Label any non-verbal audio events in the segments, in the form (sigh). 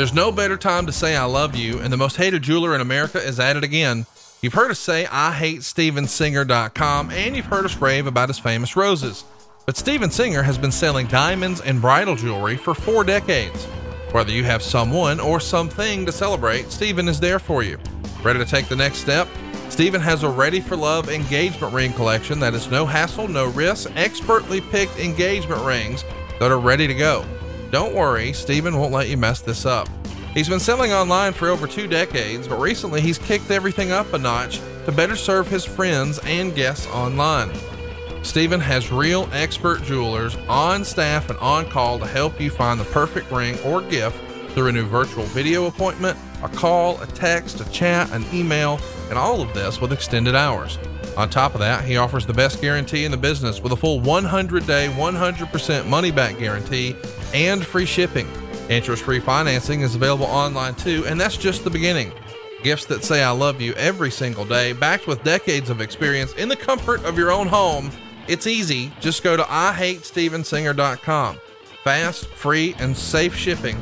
There's no better time to say I love you, and the most hated jeweler in America is at it again. You've heard us say I hate StevenSinger.com, and you've heard us rave about his famous roses. But Steven Singer has been selling diamonds and bridal jewelry for four decades. Whether you have someone or something to celebrate, Steven is there for you. Ready to take the next step? Steven has a Ready for Love engagement ring collection that is no hassle, no risk, expertly picked engagement rings that are ready to go. Don't worry, Steven won't let you mess this up. He's been selling online for over two decades, but recently he's kicked everything up a notch to better serve his friends and guests online. Steven has real expert jewelers on staff and on call to help you find the perfect ring or gift through a new virtual video appointment, a call, a text, a chat, an email, and all of this with extended hours. On top of that, he offers the best guarantee in the business with a full 100 day, 100% money back guarantee and free shipping. Interest free financing is available online too, and that's just the beginning. Gifts that say I love you every single day, backed with decades of experience in the comfort of your own home. It's easy. Just go to IHateStevenSinger.com. Fast, free, and safe shipping.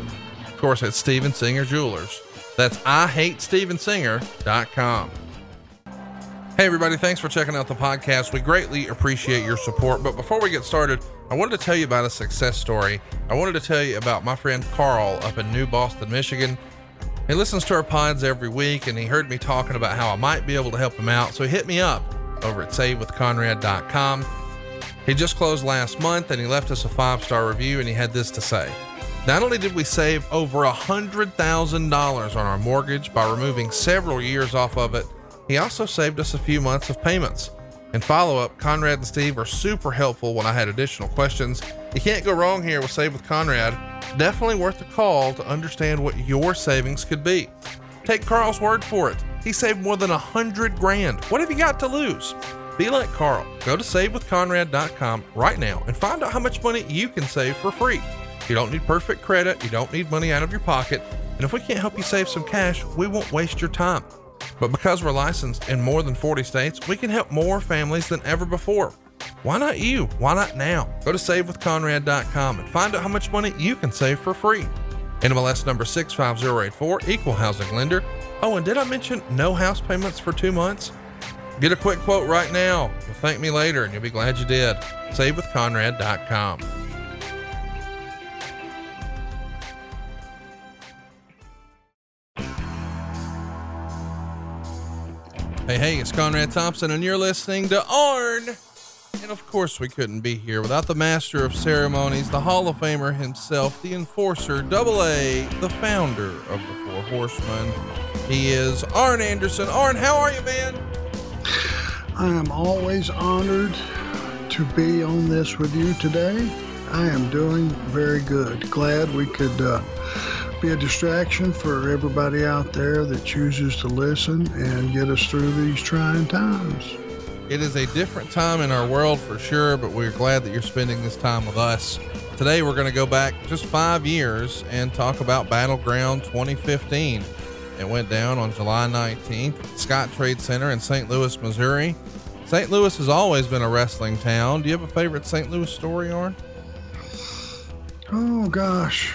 Of course, at Steven Singer Jewelers. That's IHateStevenSinger.com. Hey, everybody, thanks for checking out the podcast. We greatly appreciate your support. But before we get started, I wanted to tell you about a success story. I wanted to tell you about my friend Carl up in New Boston, Michigan. He listens to our pods every week and he heard me talking about how I might be able to help him out. So he hit me up over at savewithconrad.com. He just closed last month and he left us a five star review and he had this to say. Not only did we save over $100,000 on our mortgage by removing several years off of it, he also saved us a few months of payments. In follow up, Conrad and Steve are super helpful when I had additional questions. You can't go wrong here with Save with Conrad. Definitely worth a call to understand what your savings could be. Take Carl's word for it. He saved more than a hundred grand. What have you got to lose? Be like Carl. Go to savewithconrad.com right now and find out how much money you can save for free. You don't need perfect credit, you don't need money out of your pocket, and if we can't help you save some cash, we won't waste your time. But because we're licensed in more than 40 states, we can help more families than ever before. Why not you? Why not now? Go to savewithconrad.com and find out how much money you can save for free. NMLS number 65084, equal housing lender. Oh, and did I mention no house payments for two months? Get a quick quote right now. You'll thank me later and you'll be glad you did. SaveWithConrad.com. Hey, hey, it's Conrad Thompson, and you're listening to Arn. And of course, we couldn't be here without the master of ceremonies, the Hall of Famer himself, the enforcer, Double A, the founder of the Four Horsemen. He is Arn Anderson. Arn, how are you, man? I am always honored to be on this with you today. I am doing very good. Glad we could uh, be a distraction for everybody out there that chooses to listen and get us through these trying times. It is a different time in our world for sure, but we're glad that you're spending this time with us. Today, we're going to go back just five years and talk about Battleground 2015. It went down on July 19th Scottrade Center in St. Louis, Missouri. St. Louis has always been a wrestling town. Do you have a favorite St. Louis story, Arn? Oh gosh,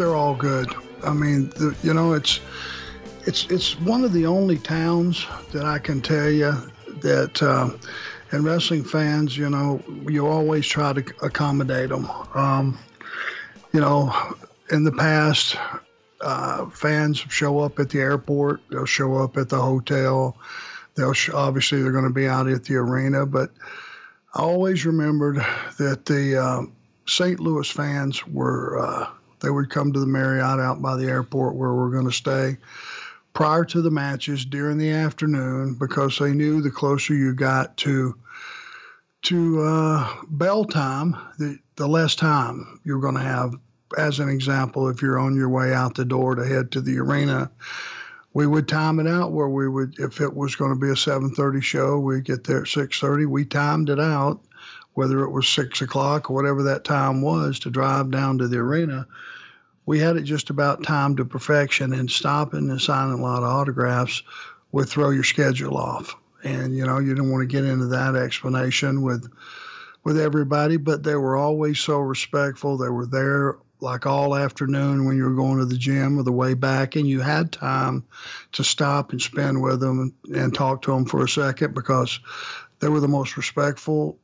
they're all good. I mean, the, you know, it's it's it's one of the only towns that I can tell you that. Uh, and wrestling fans, you know, you always try to accommodate them. Um, you know, in the past, uh, fans show up at the airport. They'll show up at the hotel. They'll sh- obviously they're going to be out at the arena, but I always remembered that the uh, St. Louis fans were uh, they would come to the Marriott out by the airport where we're going to stay prior to the matches during the afternoon because they knew the closer you got to to uh, bell time, the, the less time you're going to have. As an example, if you're on your way out the door to head to the arena, we would time it out where we would, if it was going to be a 7:30 show, we'd get there at 6:30. We timed it out, whether it was six o'clock or whatever that time was, to drive down to the arena we had it just about timed to perfection, and stopping and signing a lot of autographs would throw your schedule off. And you know, you didn't want to get into that explanation with with everybody, but they were always so respectful. They were there like all afternoon when you were going to the gym or the way back, and you had time to stop and spend with them and talk to them for a second because they were the most respectful,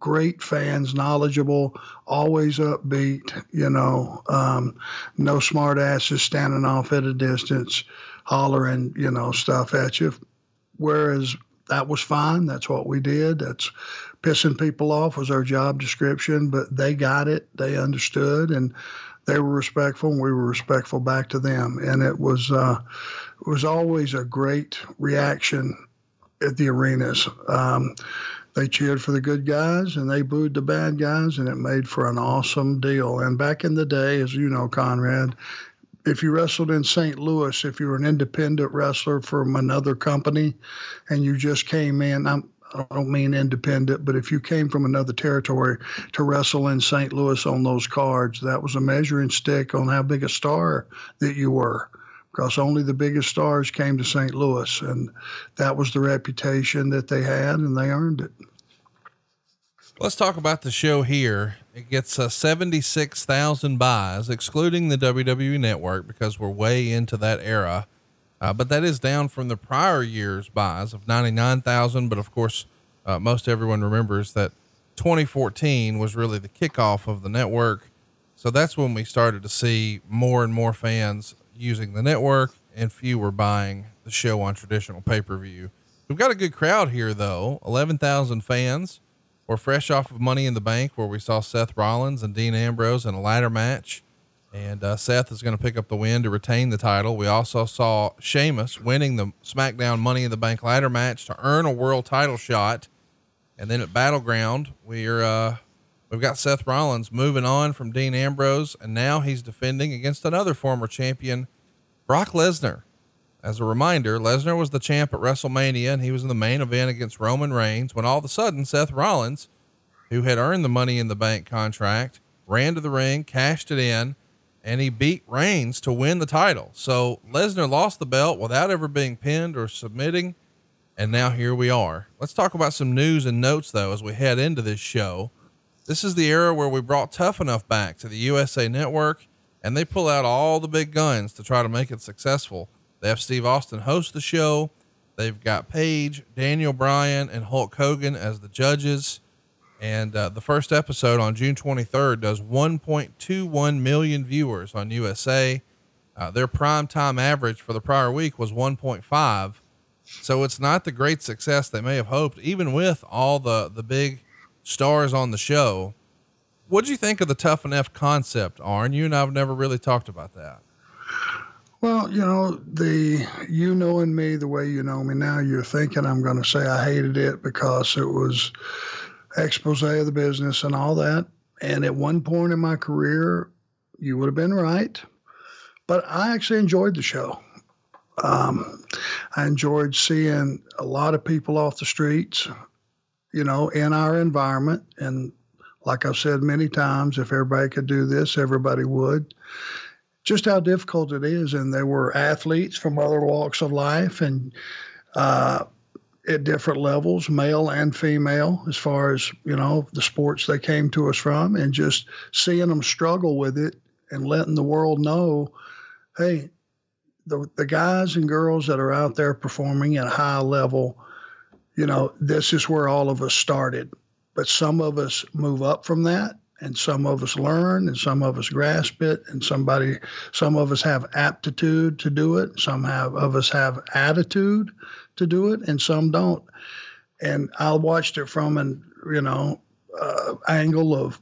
great fans, knowledgeable, always upbeat, you know, um, no smart asses standing off at a distance, hollering, you know, stuff at you. Whereas that was fine. That's what we did. That's pissing people off was our job description, but they got it. They understood and they were respectful and we were respectful back to them. And it was, uh, it was always a great reaction at the arenas. Um, they cheered for the good guys and they booed the bad guys, and it made for an awesome deal. And back in the day, as you know, Conrad, if you wrestled in St. Louis, if you were an independent wrestler from another company and you just came in, I'm, I don't mean independent, but if you came from another territory to wrestle in St. Louis on those cards, that was a measuring stick on how big a star that you were. Because only the biggest stars came to St. Louis, and that was the reputation that they had, and they earned it. Let's talk about the show here. It gets uh, 76,000 buys, excluding the WWE network, because we're way into that era. Uh, but that is down from the prior year's buys of 99,000. But of course, uh, most everyone remembers that 2014 was really the kickoff of the network. So that's when we started to see more and more fans using the network and few were buying the show on traditional pay per view. We've got a good crowd here, though 11,000 fans. We're fresh off of Money in the Bank, where we saw Seth Rollins and Dean Ambrose in a ladder match. And uh, Seth is going to pick up the win to retain the title. We also saw Sheamus winning the SmackDown Money in the Bank ladder match to earn a world title shot. And then at Battleground, we're uh, we've got Seth Rollins moving on from Dean Ambrose, and now he's defending against another former champion, Brock Lesnar. As a reminder, Lesnar was the champ at WrestleMania and he was in the main event against Roman Reigns when all of a sudden Seth Rollins, who had earned the money in the bank contract, ran to the ring, cashed it in, and he beat Reigns to win the title. So Lesnar lost the belt without ever being pinned or submitting. And now here we are. Let's talk about some news and notes though as we head into this show. This is the era where we brought Tough Enough back to the USA Network and they pull out all the big guns to try to make it successful. They have Steve Austin host the show. They've got Paige, Daniel Bryan, and Hulk Hogan as the judges. And uh, the first episode on June 23rd does 1.21 million viewers on USA. Uh, their prime time average for the prior week was 1.5. So it's not the great success they may have hoped, even with all the, the big stars on the show. What do you think of the Tough Enough concept, Arn? You and I have never really talked about that. Well, you know, the you knowing me the way you know me now, you're thinking I'm going to say I hated it because it was expose of the business and all that. And at one point in my career, you would have been right. But I actually enjoyed the show. Um, I enjoyed seeing a lot of people off the streets, you know, in our environment. And like I've said many times, if everybody could do this, everybody would just how difficult it is. And there were athletes from other walks of life and uh, at different levels, male and female, as far as, you know, the sports they came to us from, and just seeing them struggle with it and letting the world know, hey, the, the guys and girls that are out there performing at a high level, you know, this is where all of us started. But some of us move up from that and some of us learn and some of us grasp it and somebody some of us have aptitude to do it some have of us have attitude to do it and some don't and i watched it from an you know uh, angle of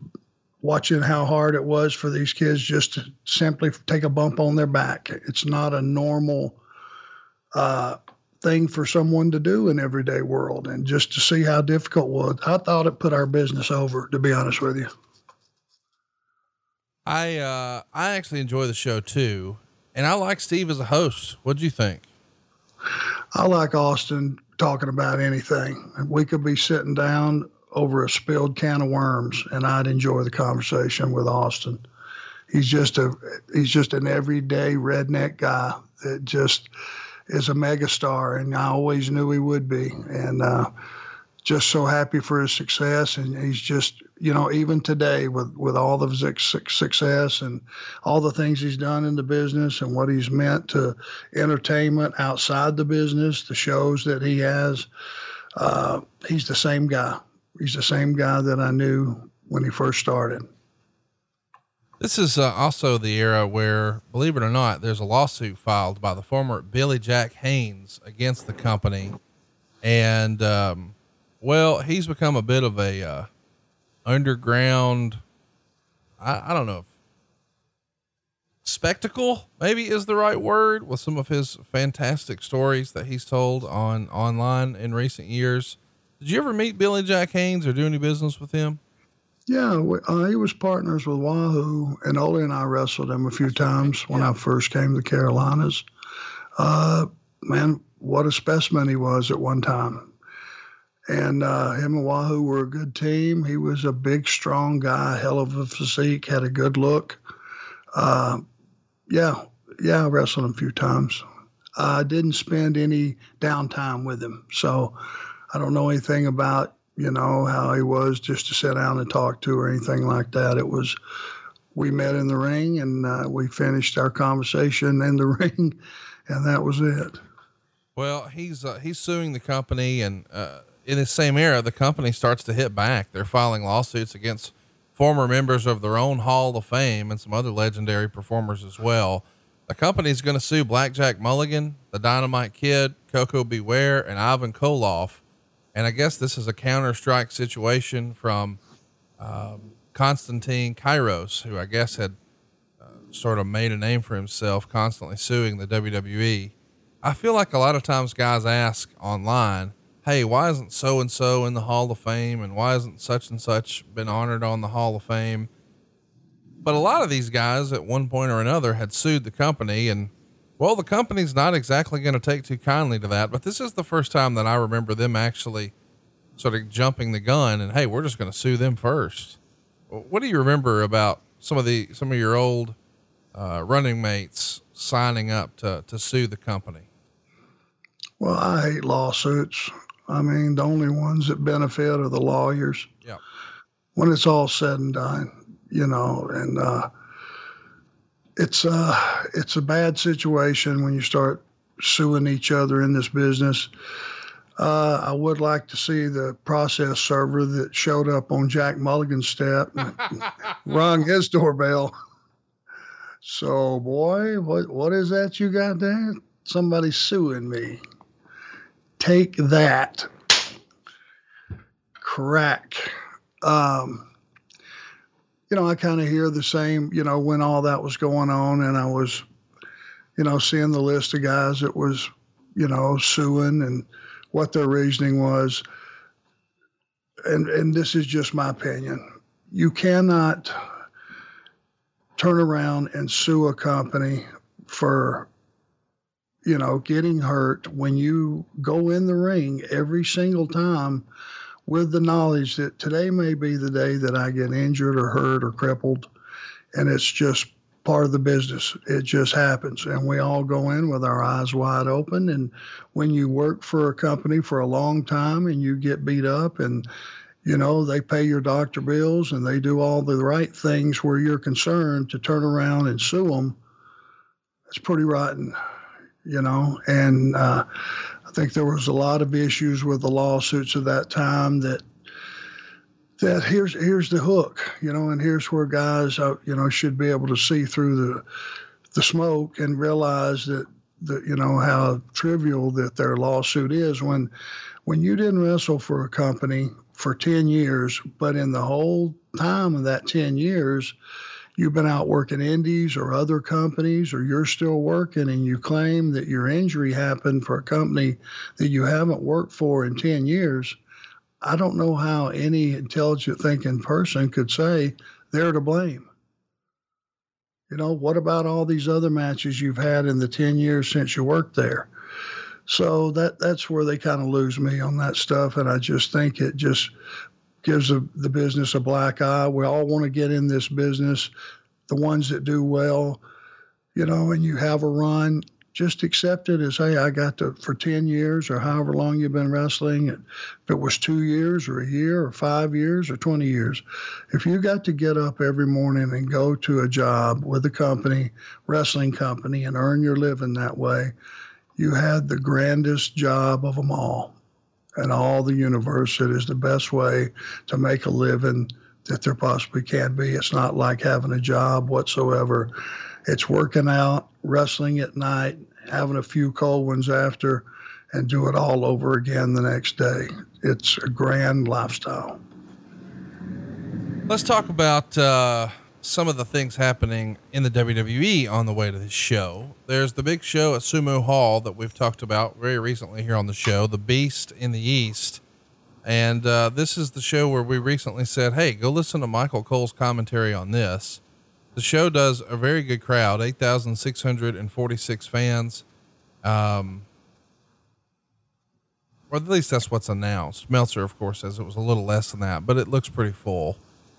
watching how hard it was for these kids just to simply take a bump on their back it's not a normal uh, thing for someone to do in everyday world and just to see how difficult it was i thought it put our business over to be honest with you I uh, I actually enjoy the show too, and I like Steve as a host. What do you think? I like Austin talking about anything. We could be sitting down over a spilled can of worms, and I'd enjoy the conversation with Austin. He's just a he's just an everyday redneck guy that just is a megastar, and I always knew he would be. And uh, just so happy for his success, and he's just you know even today with with all of his success and all the things he's done in the business and what he's meant to entertainment outside the business, the shows that he has. Uh, he's the same guy. He's the same guy that I knew when he first started. This is uh, also the era where, believe it or not, there's a lawsuit filed by the former Billy Jack Haynes against the company. And, um, well, he's become a bit of a, uh, underground, I, I don't know if spectacle maybe is the right word with some of his fantastic stories that he's told on online in recent years. Did you ever meet Billy Jack Haynes or do any business with him? Yeah, uh, he was partners with Wahoo, and Ole and I wrestled him a few times when yeah. I first came to the Carolinas. Uh, man, what a specimen he was at one time. And uh, him and Wahoo were a good team. He was a big, strong guy, hell of a physique, had a good look. Uh, yeah, yeah, I wrestled him a few times. I didn't spend any downtime with him, so I don't know anything about you know, how he was just to sit down and talk to or anything like that. It was, we met in the ring and uh, we finished our conversation in the (laughs) ring, and that was it. Well, he's uh, he's suing the company, and uh, in the same era, the company starts to hit back. They're filing lawsuits against former members of their own Hall of Fame and some other legendary performers as well. The company's going to sue Blackjack Mulligan, the Dynamite Kid, Koko B. Ware, and Ivan Koloff and I guess this is a counter strike situation from um, Konstantine Kyros, who I guess had uh, sort of made a name for himself, constantly suing the WWE. I feel like a lot of times guys ask online, Hey, why isn't so and so in the Hall of Fame? And why isn't such and such been honored on the Hall of Fame? But a lot of these guys at one point or another had sued the company and well, the company's not exactly going to take too kindly to that, but this is the first time that I remember them actually sort of jumping the gun and hey, we're just going to sue them first. What do you remember about some of the some of your old uh, running mates signing up to to sue the company? Well, I hate lawsuits. I mean, the only ones that benefit are the lawyers. Yeah. When it's all said and done, you know, and uh, it's uh it's a bad situation when you start suing each other in this business. Uh, I would like to see the process server that showed up on Jack Mulligan's step (laughs) rung his doorbell. So, boy, what what is that you got there? Somebody suing me. Take that. Crack. Um, you know, I kind of hear the same, you know, when all that was going on, and I was, you know, seeing the list of guys that was, you know, suing and what their reasoning was. And and this is just my opinion. You cannot turn around and sue a company for you know getting hurt when you go in the ring every single time with the knowledge that today may be the day that I get injured or hurt or crippled. And it's just part of the business. It just happens. And we all go in with our eyes wide open. And when you work for a company for a long time and you get beat up and you know, they pay your doctor bills and they do all the right things where you're concerned to turn around and sue them. It's pretty rotten, you know. And uh, think there was a lot of issues with the lawsuits at that time that that here's here's the hook, you know, and here's where guys, uh, you know, should be able to see through the the smoke and realize that that you know how trivial that their lawsuit is when when you didn't wrestle for a company for 10 years, but in the whole time of that 10 years, you've been out working indies or other companies or you're still working and you claim that your injury happened for a company that you haven't worked for in 10 years, I don't know how any intelligent thinking person could say they're to blame. You know, what about all these other matches you've had in the 10 years since you worked there? So that that's where they kind of lose me on that stuff and I just think it just gives the, the business a black eye. We all want to get in this business. The ones that do well, you know, and you have a run, just accept it as, hey, I got to, for 10 years or however long you've been wrestling, if it was two years or a year or five years or 20 years, if you got to get up every morning and go to a job with a company, wrestling company, and earn your living that way, you had the grandest job of them all. And all the universe, it is the best way to make a living that there possibly can be. It's not like having a job whatsoever it's working out, wrestling at night, having a few cold ones after, and do it all over again the next day. It's a grand lifestyle. Let's talk about uh, some of the things happening in the WWE on the way to this show. There's the big show at Sumo Hall that we've talked about very recently here on the show, The Beast in the East. And uh, this is the show where we recently said, hey, go listen to Michael Cole's commentary on this. The show does a very good crowd, 8,646 fans. Um, or at least that's what's announced. Meltzer, of course, says it was a little less than that, but it looks pretty full.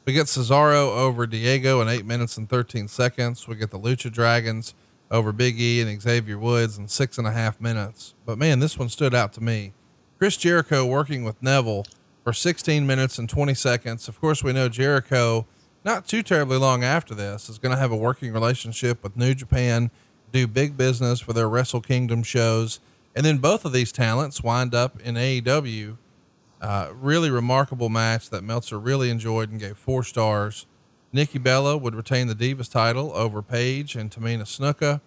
We get Cesaro over Diego in eight minutes and 13 seconds. We get the Lucha Dragons over Big E and Xavier Woods in six and a half minutes. But man, this one stood out to me. Chris Jericho working with Neville for 16 minutes and 20 seconds. Of course, we know Jericho not too terribly long after this, is going to have a working relationship with New Japan, do big business for their Wrestle Kingdom shows. And then both of these talents wind up in AEW. Uh, really remarkable match that Meltzer really enjoyed and gave four stars. Nikki Bella would retain the Divas title over Paige and Tamina Snuka.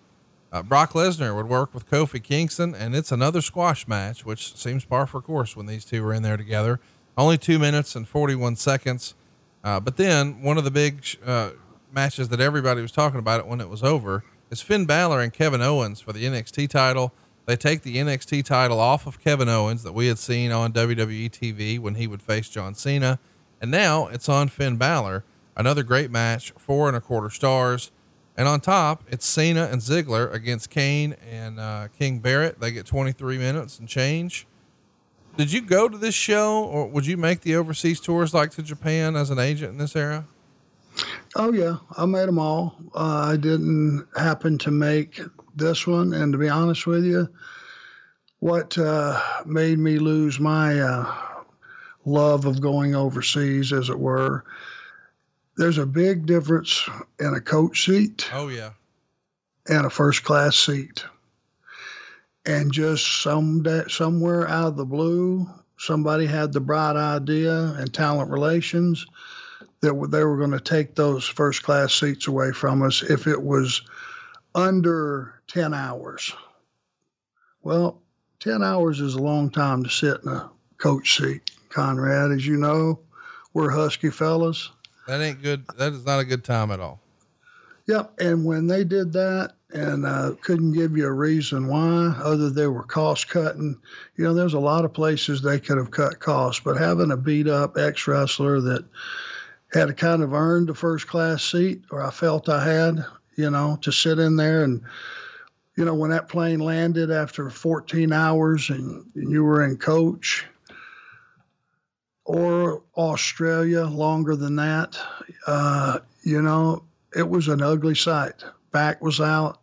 Uh, Brock Lesnar would work with Kofi Kingston, and it's another squash match, which seems par for course when these two are in there together. Only two minutes and 41 seconds. Uh, but then one of the big uh, matches that everybody was talking about it when it was over is Finn Balor and Kevin Owens for the NXT title. They take the NXT title off of Kevin Owens that we had seen on WWE TV when he would face John Cena. And now it's on Finn Balor. Another great match, four and a quarter stars. And on top, it's Cena and Ziggler against Kane and uh, King Barrett. They get 23 minutes and change did you go to this show or would you make the overseas tours like to Japan as an agent in this era? Oh yeah, I made them all. Uh, I didn't happen to make this one, and to be honest with you, what uh, made me lose my uh, love of going overseas, as it were, there's a big difference in a coach seat. Oh yeah, and a first class seat and just some somewhere out of the blue, somebody had the bright idea and talent relations that they were going to take those first class seats away from us if it was under 10 hours. Well, 10 hours is a long time to sit in a coach seat, Conrad. As you know, we're Husky fellas. That ain't good. That is not a good time at all. Yep. And when they did that, and uh, couldn't give you a reason why, other they were cost cutting. You know, there's a lot of places they could have cut costs, but having a beat up ex wrestler that had kind of earned a first class seat, or I felt I had, you know, to sit in there and, you know, when that plane landed after 14 hours and, and you were in coach or Australia longer than that, uh, you know, it was an ugly sight back was out,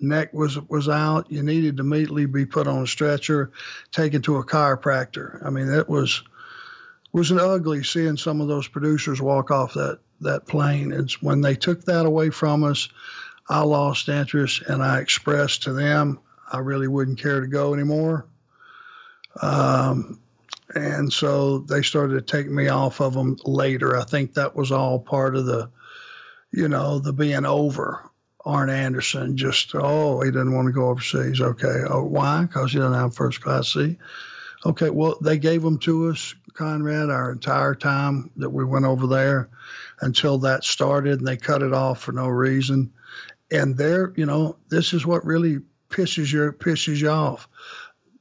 neck was was out. You needed to immediately be put on a stretcher, taken to a chiropractor. I mean, it was was an ugly seeing some of those producers walk off that that plane. It's when they took that away from us, I lost interest, and I expressed to them I really wouldn't care to go anymore. Um, and so they started to take me off of them later. I think that was all part of the, you know, the being over Arn Anderson just, oh, he didn't want to go overseas. Okay. Oh, why? Because he doesn't have first class seat. Okay. Well, they gave them to us, Conrad, our entire time that we went over there until that started, and they cut it off for no reason. And there, you know, this is what really pisses you pisses you off.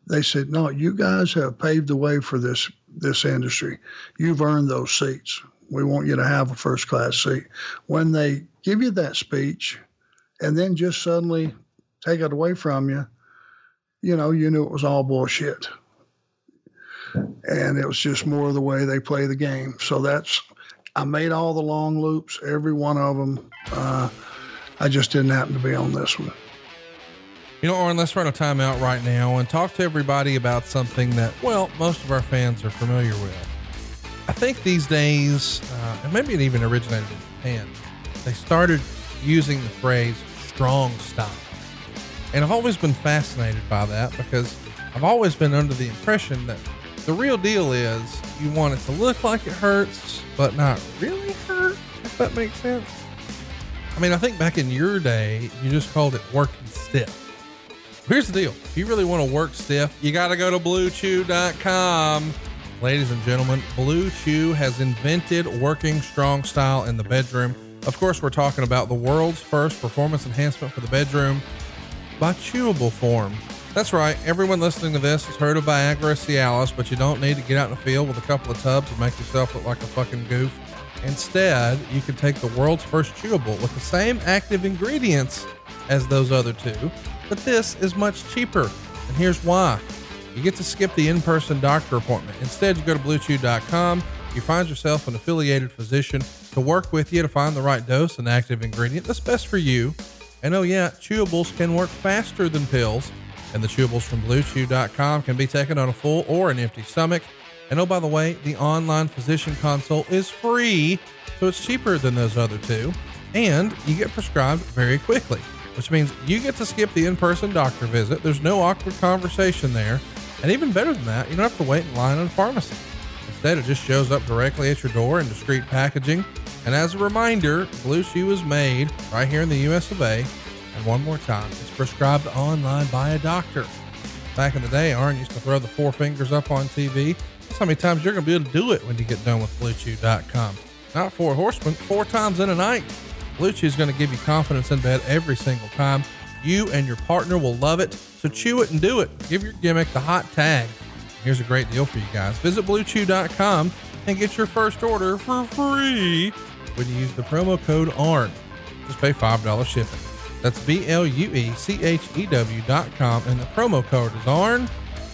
They said, "No, you guys have paved the way for this this industry. You've earned those seats. We want you to have a first class seat." When they give you that speech, and then just suddenly take it away from you, you know, you knew it was all bullshit. And it was just more of the way they play the game. So that's, I made all the long loops, every one of them. Uh, I just didn't happen to be on this one. You know, Arn, let's run a timeout right now and talk to everybody about something that, well, most of our fans are familiar with. I think these days, uh, and maybe it even originated in Japan, they started using the phrase strong style. And I've always been fascinated by that because I've always been under the impression that the real deal is you want it to look like it hurts, but not really hurt, if that makes sense. I mean, I think back in your day, you just called it working stiff. Here's the deal if you really want to work stiff, you got to go to bluechew.com. Ladies and gentlemen, Blue Chew has invented working strong style in the bedroom. Of course, we're talking about the world's first performance enhancement for the bedroom by chewable form. That's right, everyone listening to this has heard of Viagra Cialis, but you don't need to get out in the field with a couple of tubs and make yourself look like a fucking goof. Instead, you can take the world's first chewable with the same active ingredients as those other two, but this is much cheaper. And here's why you get to skip the in person doctor appointment. Instead, you go to bluechew.com. You find yourself an affiliated physician to work with you to find the right dose and active ingredient that's best for you. And oh, yeah, chewables can work faster than pills. And the chewables from bluechew.com can be taken on a full or an empty stomach. And oh, by the way, the online physician consult is free, so it's cheaper than those other two. And you get prescribed very quickly, which means you get to skip the in person doctor visit. There's no awkward conversation there. And even better than that, you don't have to wait in line in a pharmacy. Instead, it just shows up directly at your door in discreet packaging. And as a reminder, Blue Chew is made right here in the US of A. And one more time, it's prescribed online by a doctor. Back in the day, Arn used to throw the four fingers up on TV. That's how many times you're going to be able to do it when you get done with BlueChew.com. Not four horsemen, four times in a night. Blue Chew is going to give you confidence in bed every single time. You and your partner will love it. So chew it and do it. Give your gimmick the hot tag. Here's a great deal for you guys. Visit bluechew.com and get your first order for free when you use the promo code ARN. Just pay $5 shipping. That's B L U E C H E W dot com, and the promo code is ARN.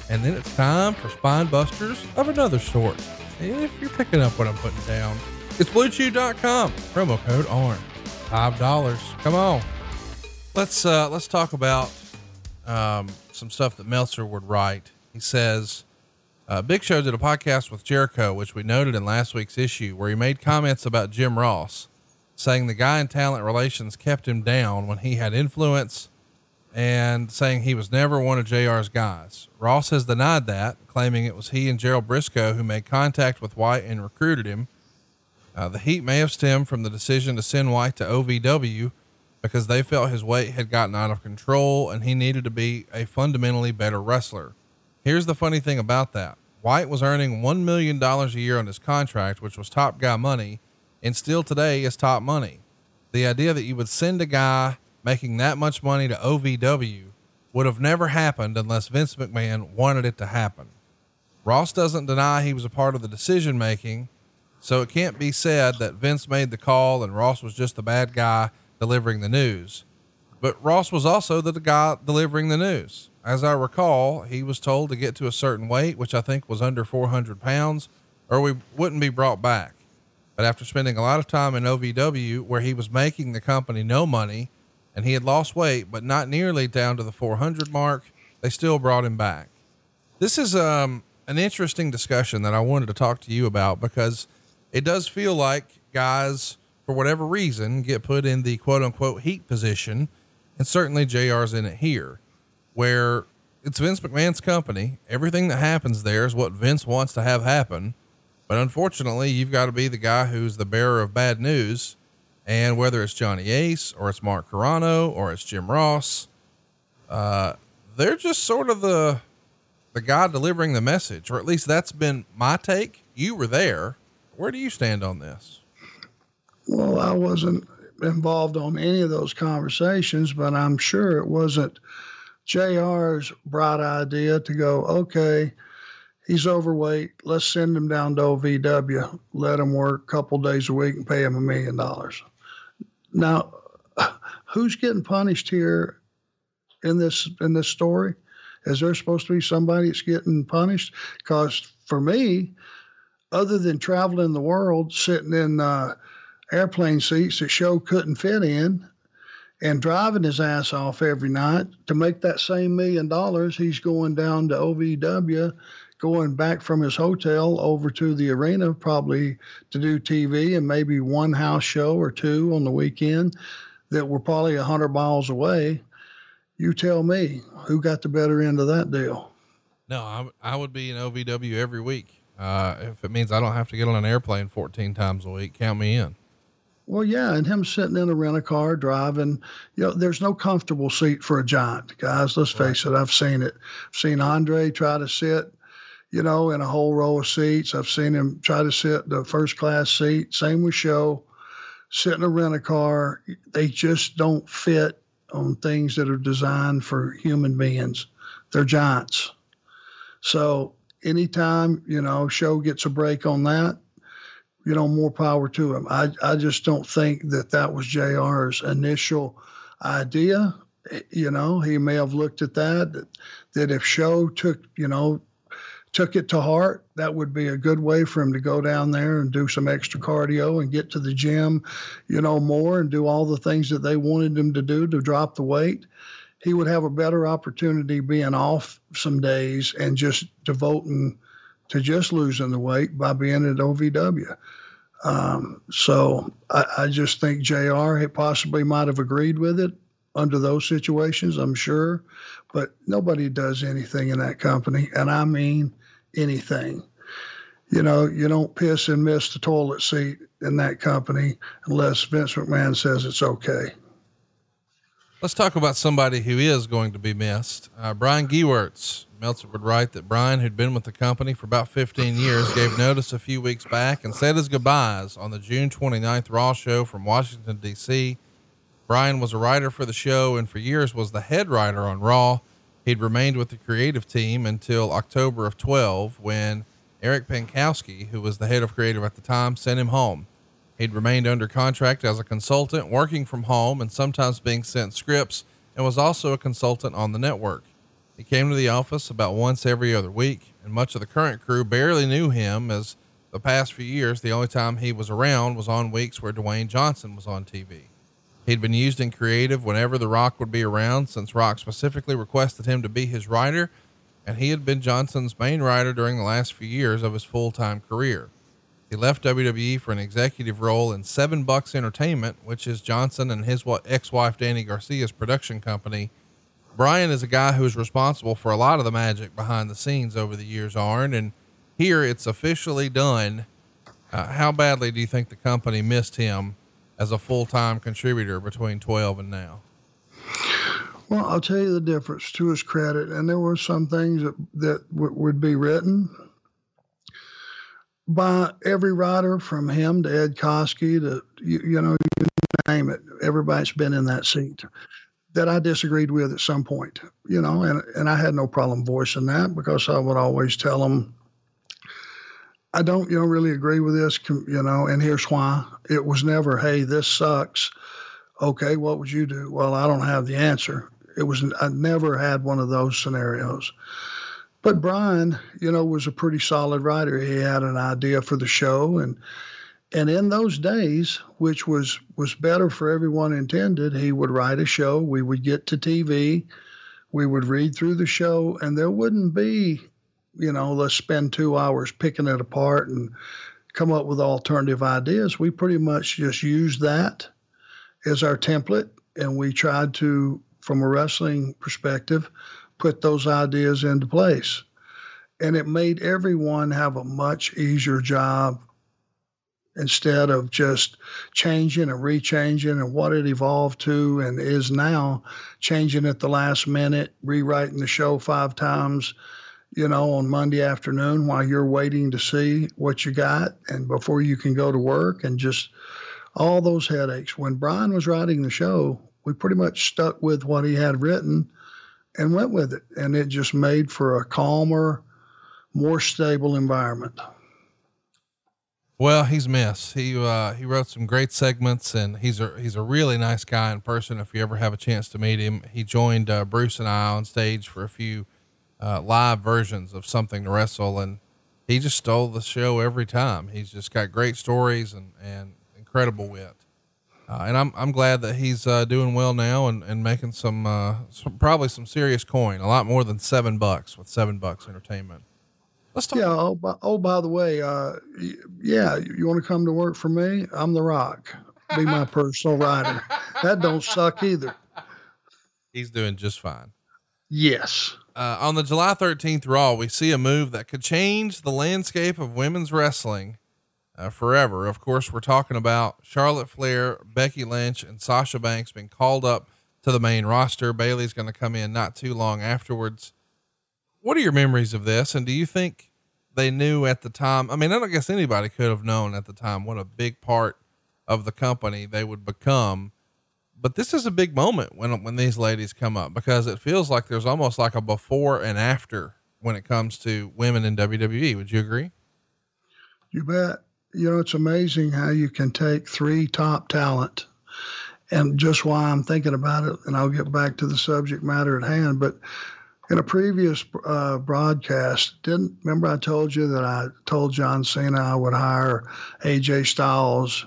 And then it's time for spine busters of another sort. If you're picking up what I'm putting down, it's bluechew.com, promo code ARN. $5. Come on. Let's uh, let's talk about um, some stuff that Meltzer would write. He says, uh, "Big Show did a podcast with Jericho, which we noted in last week's issue, where he made comments about Jim Ross, saying the guy in talent relations kept him down when he had influence, and saying he was never one of JR's guys. Ross has denied that, claiming it was he and Gerald Briscoe who made contact with White and recruited him. Uh, the heat may have stemmed from the decision to send White to OVW." because they felt his weight had gotten out of control and he needed to be a fundamentally better wrestler. Here's the funny thing about that White was earning $1 million a year on his contract, which was top guy money, and still today is top money. The idea that you would send a guy making that much money to OVW would have never happened unless Vince McMahon wanted it to happen. Ross doesn't deny he was a part of the decision making, so it can't be said that Vince made the call and Ross was just the bad guy delivering the news. But Ross was also the guy delivering the news. As I recall, he was told to get to a certain weight, which I think was under 400 pounds, or we wouldn't be brought back. But after spending a lot of time in OVW, where he was making the company no money, and he had lost weight, but not nearly down to the 400 mark, they still brought him back. This is um, an interesting discussion that I wanted to talk to you about because it does feel like guys for whatever reason, get put in the quote unquote heat position. And certainly JR's in it here, where it's Vince McMahon's company. Everything that happens there is what Vince wants to have happen. But unfortunately, you've got to be the guy who's the bearer of bad news. And whether it's Johnny Ace or it's Mark Carrano or it's Jim Ross, uh, they're just sort of the the guy delivering the message, or at least that's been my take. You were there. Where do you stand on this? Well, I wasn't involved on any of those conversations, but I'm sure it wasn't JR's bright idea to go, okay, he's overweight. Let's send him down to OVW, let him work a couple days a week and pay him a million dollars. Now, (laughs) who's getting punished here in this in this story? Is there supposed to be somebody that's getting punished? Because for me, other than traveling the world, sitting in uh, airplane seats that show couldn't fit in and driving his ass off every night to make that same million dollars. He's going down to OVW, going back from his hotel over to the arena, probably to do TV and maybe one house show or two on the weekend that were probably 100 miles away. You tell me who got the better end of that deal. No, I, I would be in OVW every week. Uh, if it means I don't have to get on an airplane 14 times a week, count me in. Well, yeah, and him sitting in a rental car driving, you know, there's no comfortable seat for a giant, guys. Let's face right. it. I've seen it. I've seen Andre try to sit, you know, in a whole row of seats. I've seen him try to sit the first class seat. Same with Show. Sit in a rental car. They just don't fit on things that are designed for human beings. They're giants. So anytime, you know, Show gets a break on that, you know, more power to him. I, I just don't think that that was JR's initial idea. You know, he may have looked at that, that if Show took, you know, took it to heart, that would be a good way for him to go down there and do some extra cardio and get to the gym, you know, more and do all the things that they wanted him to do to drop the weight. He would have a better opportunity being off some days and just devoting – to just losing the weight by being at OVW. Um, so I, I, just think JR possibly might have agreed with it under those situations, I'm sure, but nobody does anything in that company. And I mean anything. You know, you don't piss and miss the toilet seat in that company unless Vince McMahon says it's okay. Let's talk about somebody who is going to be missed. Uh, Brian Gewirtz Meltzer would write that Brian, who'd been with the company for about 15 years, gave notice a few weeks back and said his goodbyes on the June 29th Raw show from Washington, D.C. Brian was a writer for the show and for years was the head writer on Raw. He'd remained with the creative team until October of 12 when Eric Pankowski, who was the head of creative at the time, sent him home. He'd remained under contract as a consultant, working from home and sometimes being sent scripts, and was also a consultant on the network. He came to the office about once every other week, and much of the current crew barely knew him as the past few years, the only time he was around was on weeks where Dwayne Johnson was on TV. He'd been used in creative whenever The Rock would be around, since Rock specifically requested him to be his writer, and he had been Johnson's main writer during the last few years of his full time career. He left WWE for an executive role in Seven Bucks Entertainment, which is Johnson and his ex wife Dany Garcia's production company Brian is a guy who is responsible for a lot of the magic behind the scenes over the years, Arn, and here it's officially done. Uh, how badly do you think the company missed him as a full time contributor between 12 and now? Well, I'll tell you the difference to his credit, and there were some things that, that w- would be written by every writer from him to Ed Koskey to, you, you know, you name it. Everybody's been in that seat that I disagreed with at some point, you know, and, and I had no problem voicing that because I would always tell them, I don't, you know, really agree with this, you know, and here's why. It was never, hey, this sucks. Okay, what would you do? Well, I don't have the answer. It was, I never had one of those scenarios. But Brian, you know, was a pretty solid writer. He had an idea for the show and, and in those days, which was was better for everyone intended, he would write a show. We would get to TV, we would read through the show, and there wouldn't be, you know, let's spend two hours picking it apart and come up with alternative ideas. We pretty much just used that as our template, and we tried to, from a wrestling perspective, put those ideas into place. And it made everyone have a much easier job instead of just changing and rechanging and what it evolved to and is now changing at the last minute, rewriting the show five times, you know, on Monday afternoon while you're waiting to see what you got and before you can go to work and just all those headaches. When Brian was writing the show, we pretty much stuck with what he had written and went with it. And it just made for a calmer, more stable environment. Well, he's missed. He uh, he wrote some great segments, and he's a he's a really nice guy in person. If you ever have a chance to meet him, he joined uh, Bruce and I on stage for a few uh, live versions of Something to Wrestle, and he just stole the show every time. He's just got great stories and and incredible wit. Uh, and I'm, I'm glad that he's uh, doing well now and, and making some, uh, some, probably some serious coin, a lot more than seven bucks with seven bucks entertainment. Let's talk. Yeah. Oh, by, oh, by the way, uh, yeah, you want to come to work for me? I'm the Rock. Be my (laughs) personal rider. That don't suck either. He's doing just fine. Yes. Uh, on the July 13th Raw, we see a move that could change the landscape of women's wrestling uh, forever. Of course, we're talking about Charlotte Flair, Becky Lynch, and Sasha Banks being called up to the main roster. Bayley's going to come in not too long afterwards. What are your memories of this? And do you think they knew at the time? I mean, I don't guess anybody could have known at the time what a big part of the company they would become. But this is a big moment when when these ladies come up because it feels like there's almost like a before and after when it comes to women in WWE. Would you agree? You bet you know, it's amazing how you can take three top talent and just why I'm thinking about it, and I'll get back to the subject matter at hand. But in a previous uh, broadcast, didn't remember I told you that I told John Cena I would hire AJ Styles,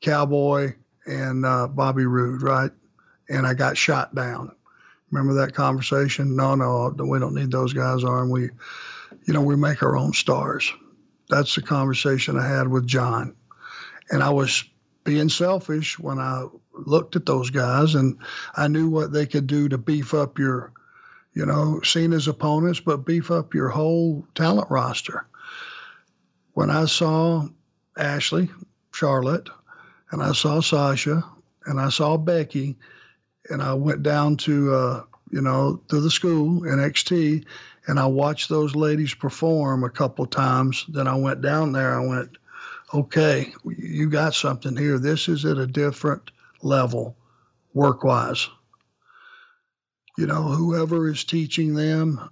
Cowboy, and uh, Bobby Roode, right? And I got shot down. Remember that conversation? No, no, we don't need those guys on. We, you know, we make our own stars. That's the conversation I had with John. And I was being selfish when I looked at those guys and I knew what they could do to beef up your, you know, Cena's opponents, but beef up your whole talent roster. When I saw Ashley, Charlotte, and I saw Sasha, and I saw Becky, and I went down to, uh, you know, to the school NXT, and I watched those ladies perform a couple times. Then I went down there. I went, okay, you got something here. This is at a different level, work wise. You know, whoever is teaching them,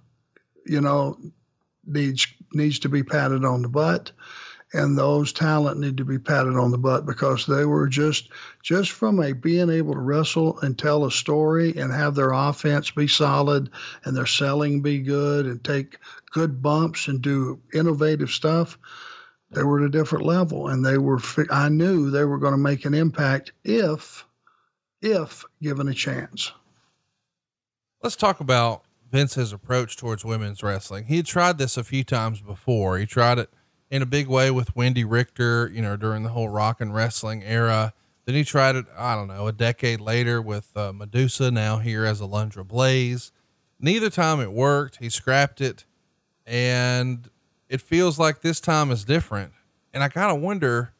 you know, needs needs to be patted on the butt and those talent need to be patted on the butt because they were just just from a being able to wrestle and tell a story and have their offense be solid and their selling be good and take good bumps and do innovative stuff they were at a different level. And they were i knew they were going to make an impact if if given a chance. Let's talk about vince's approach towards women's wrestling. He had tried this a few times before. He tried it in a big way with Wendi Richter, you know, during the whole rock and wrestling era. Then he tried it, I don't know, a decade later with uh, Medusa, now here as Alundra Blaze. Neither time it worked. He scrapped it. And it feels like this time is different. And I kind of wonder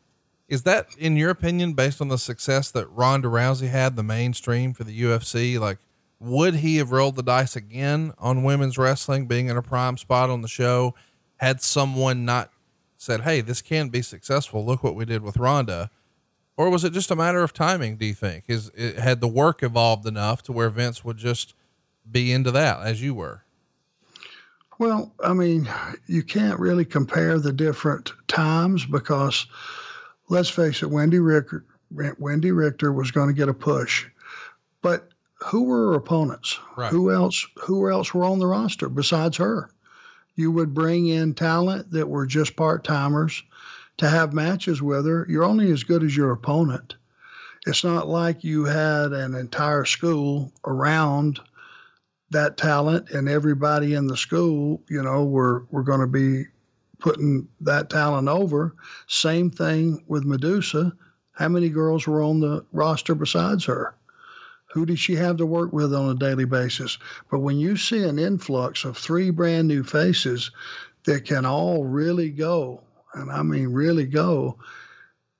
is that, in your opinion, based on the success that Ronda Rousey had, the mainstream for the UFC? Like, would he have rolled the dice again on women's wrestling, being in a prime spot on the show, had someone not said, Hey, this can be successful. Look what we did with Ronda. Or was it just a matter of timing? Do you think is it had the work evolved enough to where Vince would just be into that as you were? Well, I mean, you can't really compare the different times because let's face it, Wendi Richter, Wendi Richter was going to get a push, but who were her opponents? Right. Who else? Who else were on the roster besides her? You would bring in talent that were just part timers to have matches with her. You're only as good as your opponent. It's not like you had an entire school around that talent and everybody in the school, you know, were, were going to be putting that talent over. Same thing with Medusa. How many girls were on the roster besides her? Who did she have to work with on a daily basis? But when you see an influx of three brand new faces that can all really go, and I mean really go,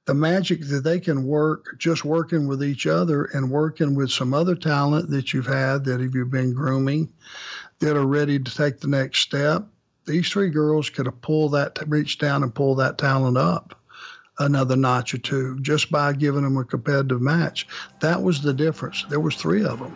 the magic that they can work just working with each other and working with some other talent that you've had that have you been grooming that are ready to take the next step. These three girls could have pulled that, reached down and pulled that talent up another notch or two just by giving them a competitive match. That was the difference. There was three of them.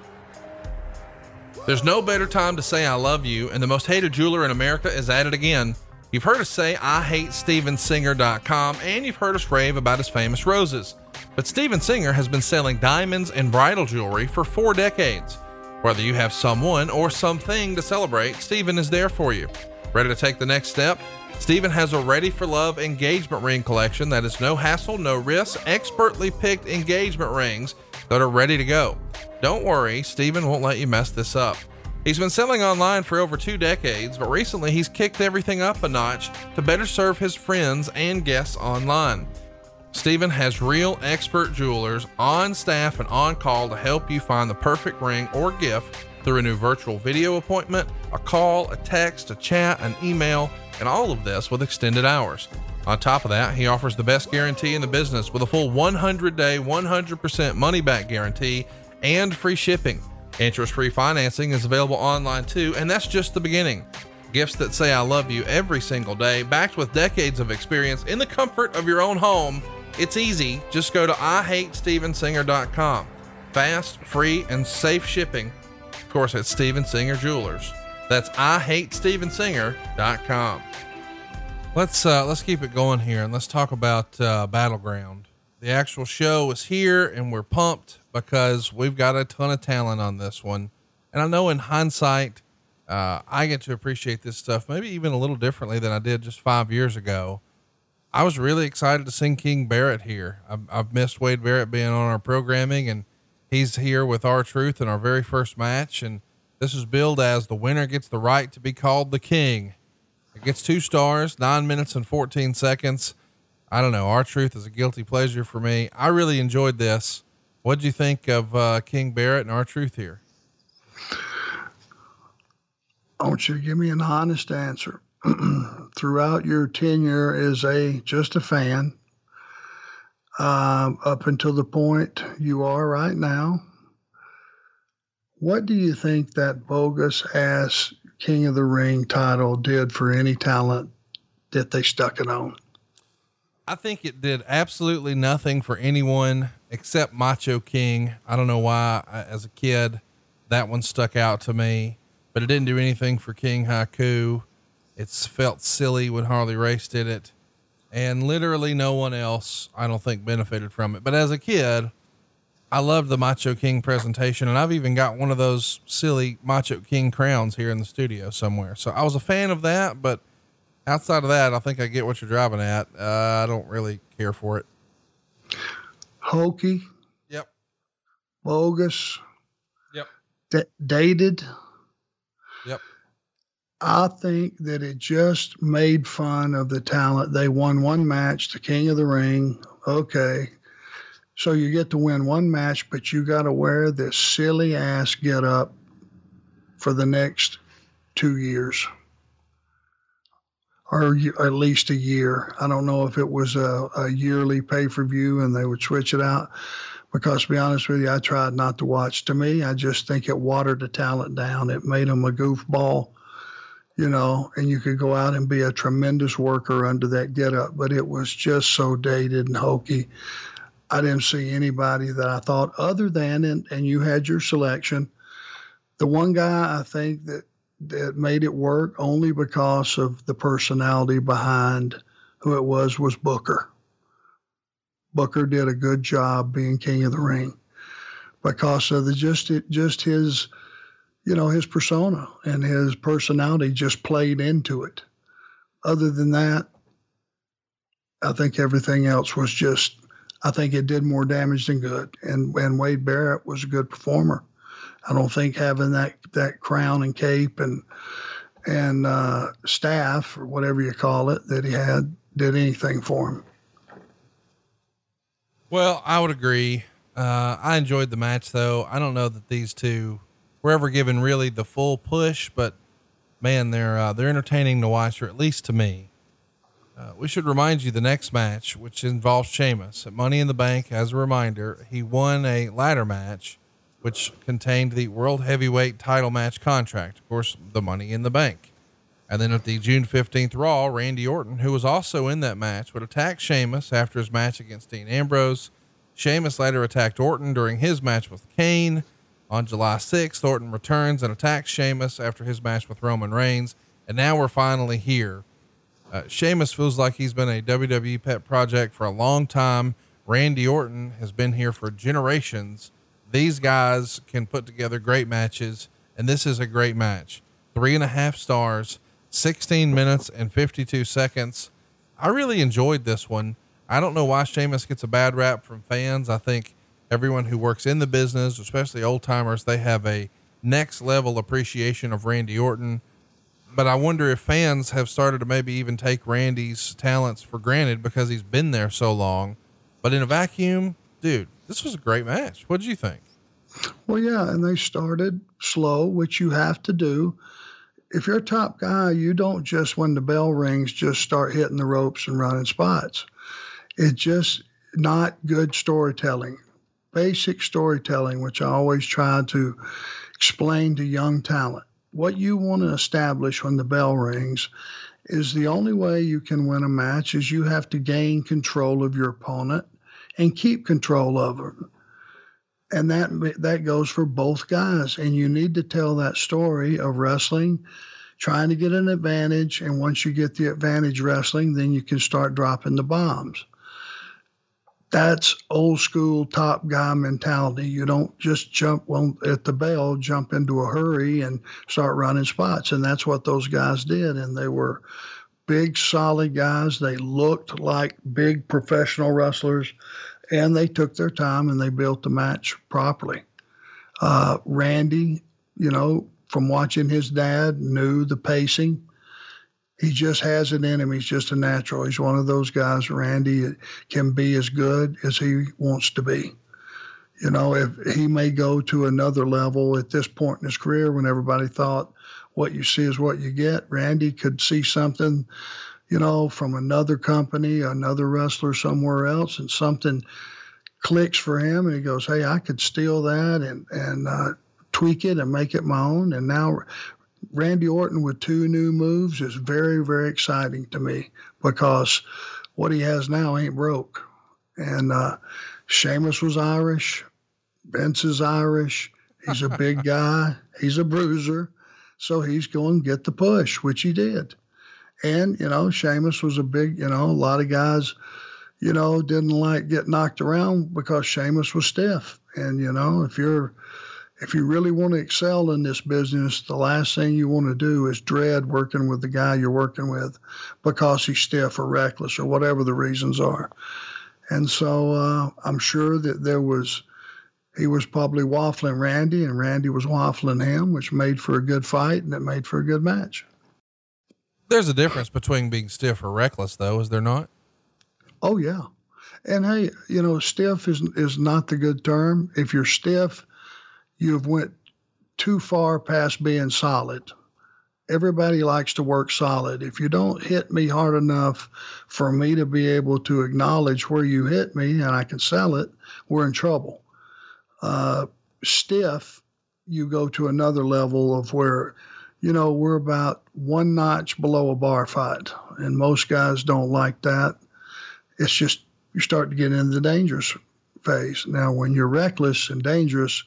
There's no better time to say I love you, and the most hated jeweler in America is at it again. You've heard us say I hate Stevensinger.com, and you've heard us rave about his famous roses. But Steven Singer has been selling diamonds and bridal jewelry for four decades. Whether you have someone or something to celebrate, Steven is there for you. Ready to take the next step? Steven has a ready for love engagement ring collection that is no hassle, no risk, expertly picked engagement rings that are ready to go. Don't worry, Steven won't let you mess this up. He's been selling online for over two decades, but recently he's kicked everything up a notch to better serve his friends and guests online. Steven has real expert jewelers on staff and on call to help you find the perfect ring or gift through a new virtual video appointment, a call, a text, a chat, an email, and all of this with extended hours. On top of that, he offers the best guarantee in the business with a full 100 day, 100% money back guarantee and free shipping. Interest free financing is available online too, and that's just the beginning. Gifts that say I love you every single day, backed with decades of experience in the comfort of your own home. It's easy. Just go to IHateStevenSinger.com. Fast, free, and safe shipping. Of course, it's Steven Singer Jewelers. That's IHateStevenSinger.com. Let's uh, let's keep it going here and let's talk about uh, Battleground. The actual show is here and we're pumped because we've got a ton of talent on this one. And I know in hindsight, uh, I get to appreciate this stuff maybe even a little differently than I did just five years ago. I was really excited to see King Barrett here. I've, I've missed Wade Barrett being on our programming, and he's here with R-Truth in our very first match. And this is billed as the winner gets the right to be called the king. It gets two stars, nine minutes and 14 seconds. I don't know. R-Truth is a guilty pleasure for me. I really enjoyed this. What'd you think of uh, King Barrett and R-Truth here? I want you to give me an honest answer. (clears throat) throughout your tenure as a just a fan, uh, up until the point you are right now, what do you think that bogus ass King of the Ring title did for any talent that they stuck it on? I think it did absolutely nothing for anyone except Macho King. I don't know why, as a kid, that one stuck out to me, but it didn't do anything for King Haku. It's felt silly when Harley Race did it, and literally no one else, I don't think, benefited from it. But as a kid, I love the Macho King presentation, and I've even got one of those silly Macho King crowns here in the studio somewhere. So I was a fan of that, but outside of that, I think I get what you're driving at. Uh, I don't really care for it. Hokey. Yep. Bogus. Yep. D- dated. Yep. I think that it just made fun of the talent. They won one match, the King of the Ring. Okay. So you get to win one match, but you got to wear this silly ass get up for the next two years or at least a year. I don't know if it was a, a yearly pay per view and they would switch it out. Because to be honest with you, I tried not to watch. To me, I just think it watered the talent down. It made them a goofball you know, and you could go out and be a tremendous worker under that getup, but it was just so dated and hokey. I didn't see anybody that I thought other than, and, and you had your selection. The one guy I think that that made it work only because of the personality behind who it was was Booker. Booker did a good job being king of the ring because of the just it, just his you know, his persona and his personality just played into it. Other than that, I think everything else was just, I think it did more damage than good. And, and Wade Barrett was a good performer. I don't think having that, that crown and cape and, and uh, staff or whatever you call it that he had did anything for him. Well, I would agree. Uh, I enjoyed the match though. I don't know that these two were ever given really the full push, but man, they're uh, they're entertaining to watch, or at least to me. Uh, we should remind you the next match, which involves Sheamus at Money in the Bank. As a reminder, he won a ladder match, which contained the World Heavyweight Title match contract. Of course, the Money in the Bank. And then at the June 15th Raw, Randy Orton, who was also in that match, would attack Sheamus after his match against Dean Ambrose. Sheamus later attacked Orton during his match with Kane. On July 6th, Orton returns and attacks Sheamus after his match with Roman Reigns. And now we're finally here. Uh, Sheamus feels like he's been a WWE pet project for a long time. Randy Orton has been here for generations. These guys can put together great matches, and this is a great match. Three and a half stars. 16 minutes and 52 seconds. I really enjoyed this one. I don't know why Sheamus gets a bad rap from fans. I think everyone who works in the business, especially old timers, they have a next level appreciation of Randy Orton. But I wonder if fans have started to maybe even take Randy's talents for granted because he's been there so long. But in a vacuum, dude, this was a great match. What did you think? Well, yeah, and they started slow, which you have to do. If you're a top guy, you don't just when the bell rings just start hitting the ropes and running spots. It's just not good storytelling. Basic storytelling, which I always try to explain to young talent. What you want to establish when the bell rings is the only way you can win a match is you have to gain control of your opponent and keep control of them. And that that goes for both guys. And you need to tell that story of wrestling trying to get an advantage. And once you get the advantage wrestling then you can start dropping the bombs that's old school top guy mentality. You don't just jump at the bell jump into a hurry and start running spots. And that's what those guys did. And they were big solid guys. They looked like big professional wrestlers. And they took their time and they built the match properly. Uh, Randy, you know, from watching his dad, knew the pacing. He just has it in him. He's just a natural. He's one of those guys. Randy can be as good as he wants to be. You know, if he may go to another level at this point in his career when everybody thought what you see is what you get, Randy could see something you know, from another company, another wrestler somewhere else, and something clicks for him, and he goes, "Hey, I could steal that and and uh, tweak it and make it my own." And now, Randy Orton with two new moves is very very exciting to me because what he has now ain't broke. And uh, Sheamus was Irish, Vince is Irish. He's a big (laughs) guy. He's a bruiser, so he's going to get the push, which he did. And, you know, Sheamus was a big, you know, a lot of guys, you know, didn't like get knocked around because Sheamus was stiff. And, you know, if you're, if you really want to excel in this business, the last thing you want to do is dread working with the guy you're working with because he's stiff or reckless or whatever the reasons are. And so uh, I'm sure that there was, he was probably waffling Randy and Randy was waffling him, which made for a good fight and it made for a good match. There's a difference between being stiff or reckless, though, is there not? Oh yeah, and hey, you know, stiff is is not the good term. If you're stiff, you've went too far past being solid. Everybody likes to work solid. If you don't hit me hard enough for me to be able to acknowledge where you hit me and I can sell it, we're in trouble. Uh, stiff, you go to another level of where you know, we're about one notch below a bar fight, and most guys don't like that. It's just you start to get into the dangerous phase. Now, when you're reckless and dangerous,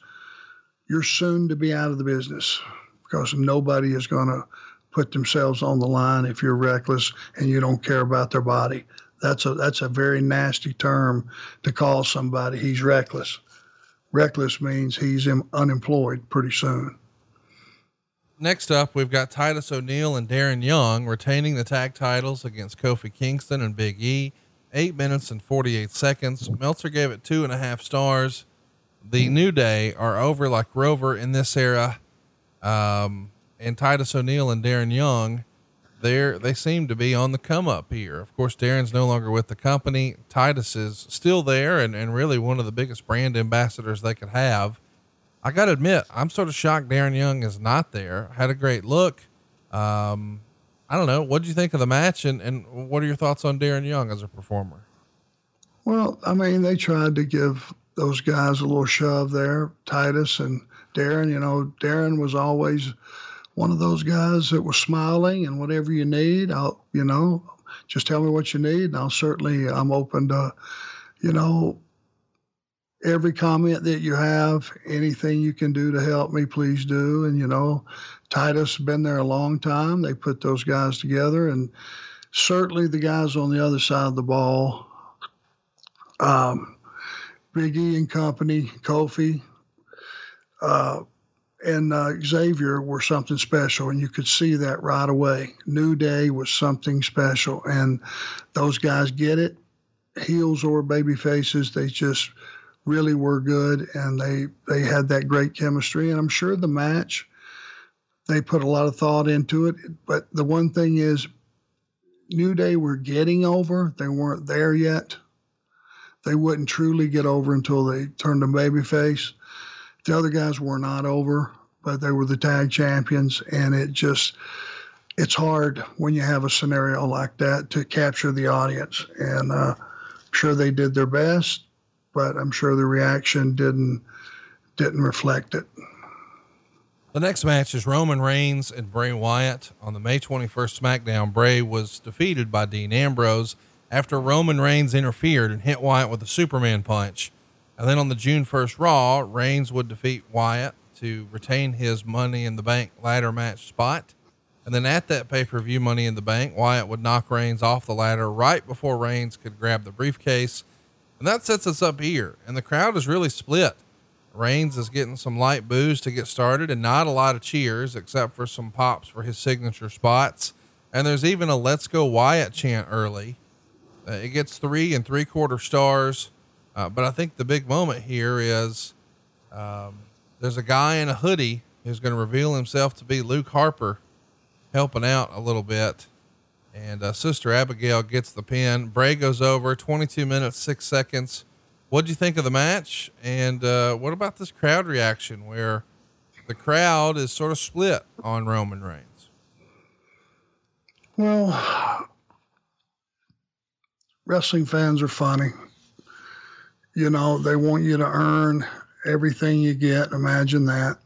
you're soon to be out of the business because nobody is going to put themselves on the line if you're reckless and you don't care about their body. That's a that's a very nasty term to call somebody he's reckless. Reckless means he's unemployed pretty soon. Next up, we've got Titus O'Neil and Darren Young retaining the tag titles against Kofi Kingston and Big E. Eight minutes and 48 seconds. Meltzer gave it two and a half stars. The New Day are over like Rover in this era. Um, and Titus O'Neil and Darren Young, they're, they seem to be on the come up here. Of course, Darren's no longer with the company. Titus is still there and, and really one of the biggest brand ambassadors they could have. I got to admit, I'm sort of shocked Darren Young is not there. Had a great look. Um, I don't know. What did you think of the match, and, and what are your thoughts on Darren Young as a performer? Well, I mean, they tried to give those guys a little shove there, Titus and Darren. You know, Darren was always one of those guys that was smiling and whatever you need, I'll, you know, just tell me what you need, and I'll certainly, I'm open to, you know, every comment that you have, anything you can do to help me, please do. And you know, Titus been there a long time. They put those guys together, and certainly the guys on the other side of the ball, um, Big E and company, Kofi, uh, and uh, Xavier were something special, and you could see that right away. New Day was something special, and those guys get it. Heels or baby faces, they just really were good, and they they had that great chemistry. And I'm sure the match, they put a lot of thought into it. But the one thing is, New Day were getting over; they weren't there yet. They wouldn't truly get over until they turned a babyface the other guys were not over, but they were the tag champions, and it just it's hard when you have a scenario like that to capture the audience. And uh, I'm sure they did their best, but I'm sure the reaction didn't didn't reflect it. The next match is Roman Reigns and Bray Wyatt on the May 21st SmackDown. Bray was defeated by Dean Ambrose after Roman Reigns interfered and hit Wyatt with a Superman punch. And then on the June 1st Raw, Reigns would defeat Wyatt to retain his Money in the Bank ladder match spot. And then at that pay per view Money in the Bank, Wyatt would knock Reigns off the ladder right before Reigns could grab the briefcase. And that sets us up here. And the crowd is really split. Reigns is getting some light boos to get started and not a lot of cheers except for some pops for his signature spots. And there's even a Let's Go Wyatt chant early. Uh, it gets three and three quarter stars. Uh, but I think the big moment here is um, there's a guy in a hoodie who's going to reveal himself to be Luke Harper, helping out a little bit. And uh, Sister Abigail gets the pin. Bray goes over 22 minutes, six seconds. What do you think of the match? And uh, what about this crowd reaction where the crowd is sort of split on Roman Reigns? Well, wrestling fans are funny. You know, they want you to earn everything you get. Imagine that.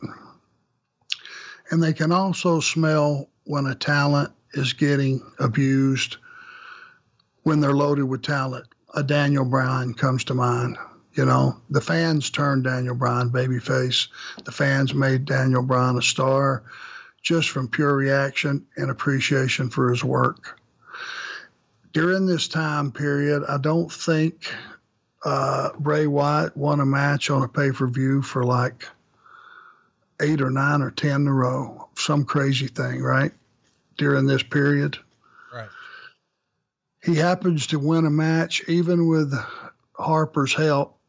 And they can also smell when a talent is getting abused when they're loaded with talent. A Daniel Bryan comes to mind. You know, the fans turned Daniel Bryan babyface. The fans made Daniel Bryan a star just from pure reaction and appreciation for his work. During this time period, I don't think uh, Bray Wyatt won a match on a pay per view for like eight or nine or ten in a row, some crazy thing, right? During this period. Right. He happens to win a match, even with Harper's help.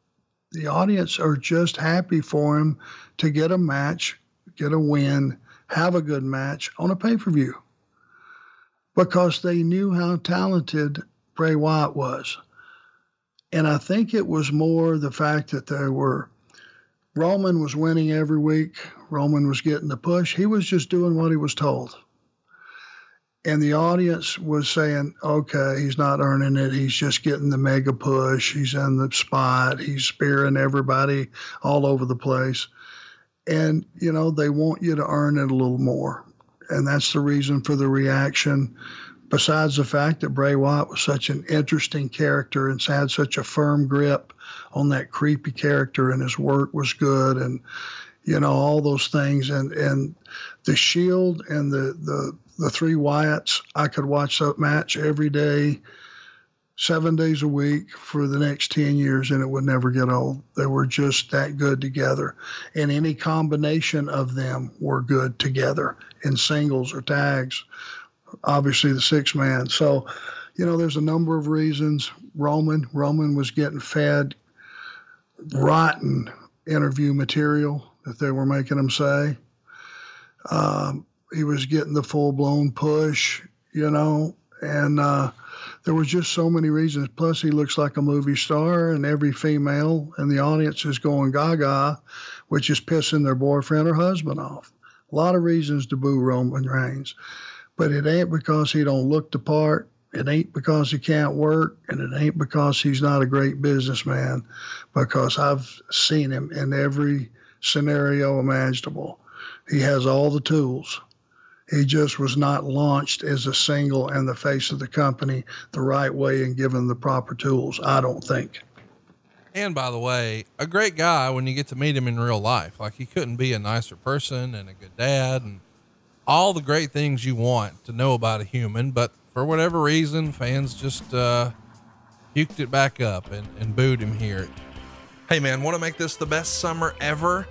The audience are just happy for him to get a match, get a win, have a good match on a pay per view because they knew how talented Bray Wyatt was. And I think it was more the fact that there were Roman was winning every week. Roman was getting the push. He was just doing what he was told. And the audience was saying, okay, he's not earning it. He's just getting the mega push. He's in the spot. He's spearing everybody all over the place. And, you know, they want you to earn it a little more. And that's the reason for the reaction. Besides the fact that Bray Wyatt was such an interesting character and had such a firm grip on that creepy character and his work was good and you know all those things. And and the Shield and the the the three Wyatts I could watch that match every day seven days a week for the next 10 years and it would never get old they were just that good together and any combination of them were good together in singles or tags obviously the six man. So, you know, there's a number of reasons. Roman, Roman was getting fed rotten interview material that they were making him say. Um, he was getting the full blown push, you know, and uh, there was just so many reasons. Plus, he looks like a movie star, and every female in the audience is going gaga, which is pissing their boyfriend or husband off. A lot of reasons to boo Roman Reigns. But it ain't because he don't look the part. It ain't because he can't work, and it ain't because he's not a great businessman. Because I've seen him in every scenario imaginable. He has all the tools. He just was not launched as a single and the face of the company the right way and given the proper tools. I don't think. And by the way, a great guy when you get to meet him in real life. Like he couldn't be a nicer person and a good dad and all the great things you want to know about a human, but for whatever reason, fans just uh, puked it back up and, and booed him here. Hey man, want to make this the best summer ever?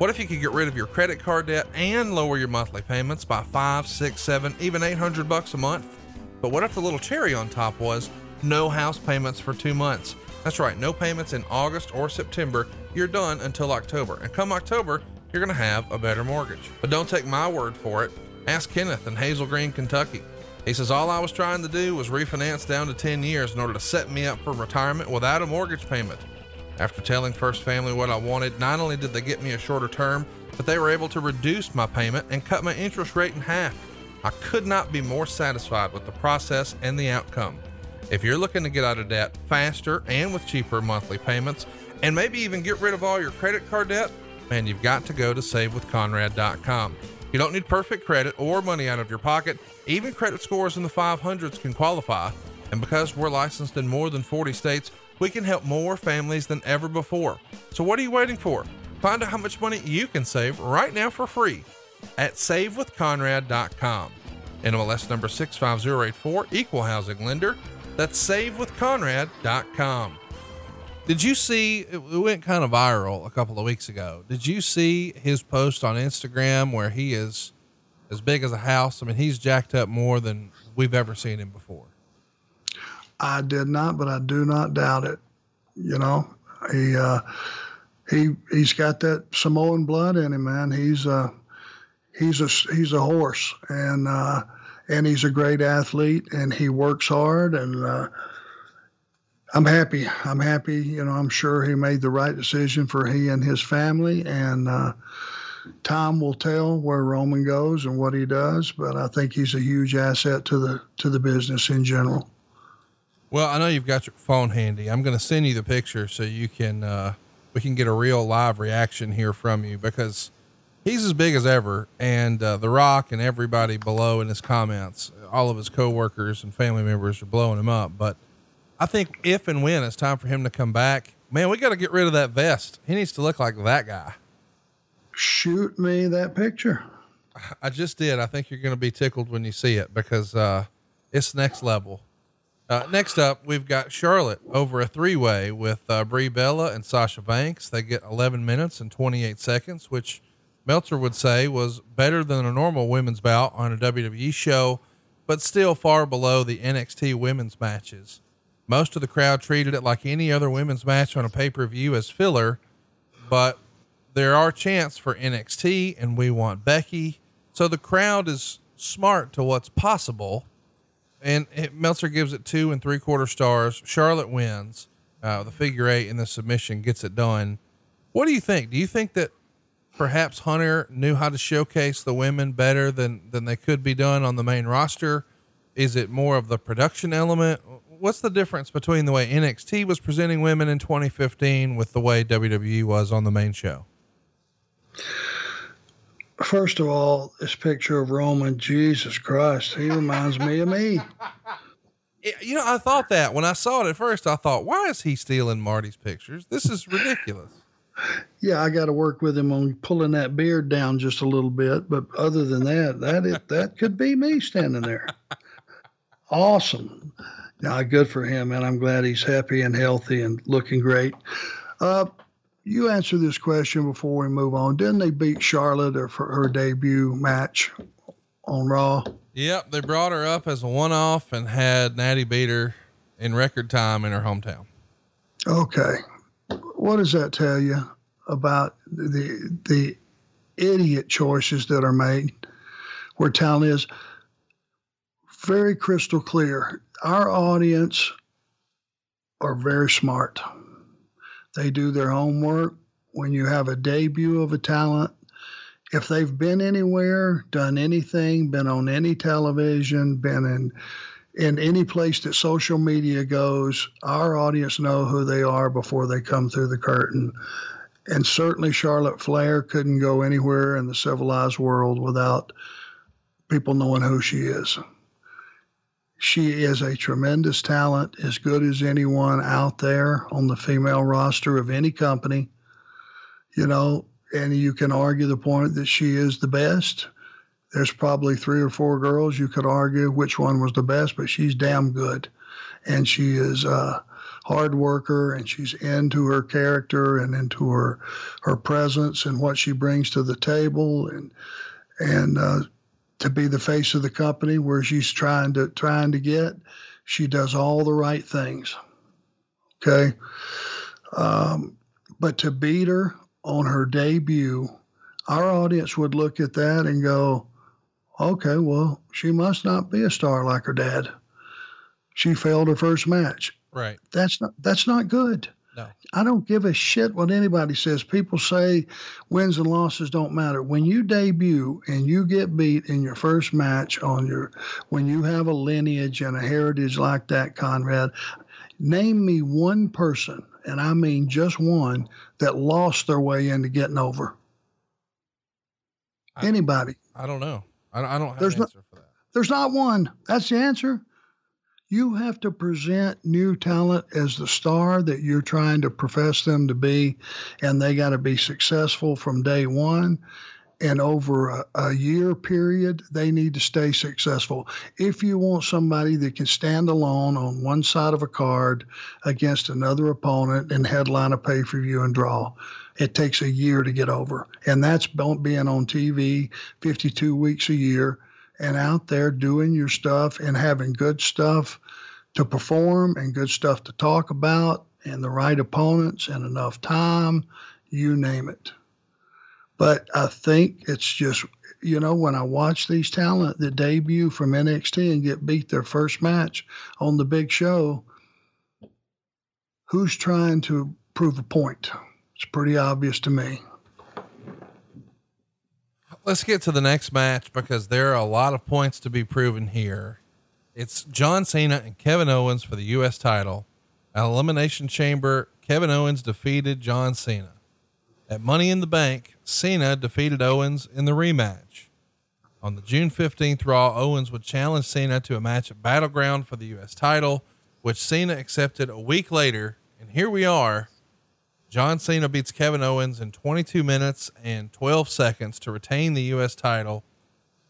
What if you could get rid of your credit card debt and lower your monthly payments by five, six, seven, even 800 bucks a month? But what if the little cherry on top was no house payments for two months? That's right, no payments in August or September. You're done until October. And come October, you're going to have a better mortgage. But don't take my word for it. Ask Kenneth in Hazel Green, Kentucky. He says, All I was trying to do was refinance down to 10 years in order to set me up for retirement without a mortgage payment. After telling First Family what I wanted, not only did they get me a shorter term, but they were able to reduce my payment and cut my interest rate in half. I could not be more satisfied with the process and the outcome. If you're looking to get out of debt faster and with cheaper monthly payments, and maybe even get rid of all your credit card debt, man, you've got to go to savewithconrad.com. You don't need perfect credit or money out of your pocket. Even credit scores in the 500s can qualify. And because we're licensed in more than 40 states, we can help more families than ever before. So what are you waiting for? Find out how much money you can save right now for free at savewithconrad.com. NMLS number 65084, equal housing lender. That's savewithconrad.com. Did you see it went kind of viral a couple of weeks ago? Did you see his post on Instagram where he is as big as a house? I mean, he's jacked up more than we've ever seen him before. I did not, but I do not doubt it. You know, he uh, he he's got that Samoan blood in him, man. He's a he's a he's a horse, and uh, and he's a great athlete, and he works hard, and uh, I'm happy. I'm happy. You know, I'm sure he made the right decision for he and his family, and uh, time will tell where Roman goes and what he does. But I think he's a huge asset to the to the business in general. Well, I know you've got your phone handy. I'm going to send you the picture so you can, uh, we can get a real live reaction here from you because he's as big as ever. And, uh, The Rock and everybody below in his comments, all of his coworkers and family members are blowing him up. But I think if and when it's time for him to come back, man, we got to get rid of that vest. He needs to look like that guy. Shoot me that picture. I just did. I think you're going to be tickled when you see it because, uh, it's next level. Uh, next up, we've got Charlotte over a three way with uh, Brie Bella and Sasha Banks. They get 11 minutes and 28 seconds, which Meltzer would say was better than a normal women's bout on a WWE show, but still far below the NXT women's matches. Most of the crowd treated it like any other women's match on a pay per view as filler, but there are chants for NXT and we want Becky. So the crowd is smart to what's possible and it, Meltzer gives it two and three quarter stars. Charlotte wins. Uh, the figure eight in the submission gets it done. What do you think? Do you think that perhaps Hunter knew how to showcase the women better than than they could be done on the main roster? Is it more of the production element? What's the difference between the way NXT was presenting women in 2015 with the way WWE was on the main show? First of all, this picture of Roman, Jesus Christ, he reminds me of me. (laughs) You know, I thought that when I saw it at first, I thought, why is he stealing Marty's pictures? This is ridiculous. Yeah, I got to work with him on pulling that beard down just a little bit, but other than that, that is, that could be me standing there. (laughs) Awesome. Yeah, good for him, and I'm glad he's happy and healthy and looking great. Uh, you answer this question before we move on. Didn't they beat Charlotte for her debut match on Raw? Yep, they brought her up as a one-off and had Natty beat her in record time in her hometown. Okay, what does that tell you about the the idiot choices that are made? Where talent is very crystal clear. Our audience are very smart they do their homework. When you have a debut of a talent, if they've been anywhere, done anything, been on any television, been in in any place that social media goes, our audience know who they are before they come through the curtain. And certainly Charlotte Flair couldn't go anywhere in the civilized world without people knowing who she is. She is a tremendous talent, as good as anyone out there on the female roster of any company. You know, and you can argue the point that she is the best. There's probably three or four girls you could argue which one was the best, but she's damn good. and she is a hard worker, and she's into her character and into her her presence and what she brings to the table, and and uh, to be the face of the company where she's trying to trying to get. She does all the right things. Okay. Um, but to beat her on her debut, our audience would look at that and go, okay, well, she must not be a star like her dad. She failed her first match. Right. That's not that's not good. No. I don't give a shit what anybody says. People say wins and losses don't matter. When you debut and you get beat in your first match on your when you have a lineage and a heritage like that, Conrad, name me one person, and I mean just one, that lost their way into getting over. I- Anybody. I don't know. I, I don't have There's an answer for that. There's not one. That's the answer. You have to present new talent as the star that you're trying to profess them to be, and they got to be successful from day one. And over a, a year period, they need to stay successful. If you want somebody that can stand alone on one side of a card against another opponent and headline a pay per view and draw, it takes a year to get over. And that's being on TV 52 weeks a year and out there doing your stuff and having good stuff to perform and good stuff to talk about and the right opponents and enough time, you name it. But I think it's just, you know, when I watch these talent that debut from NXT and get beat their first match on the big show, who's trying to prove a point? It's pretty obvious to me. Let's get to the next match because there are a lot of points to be proven here. It's John Cena and Kevin Owens for the U.S. title. At Elimination Chamber, Kevin Owens defeated John Cena. At Money in the Bank, Cena defeated Owens in the rematch. On the June 15th Raw, Owens would challenge Cena to a match at Battleground for the U.S. title, which Cena accepted a week later. And here we are. John Cena beats Kevin Owens in 22 minutes and 12 seconds to retain the U.S. title.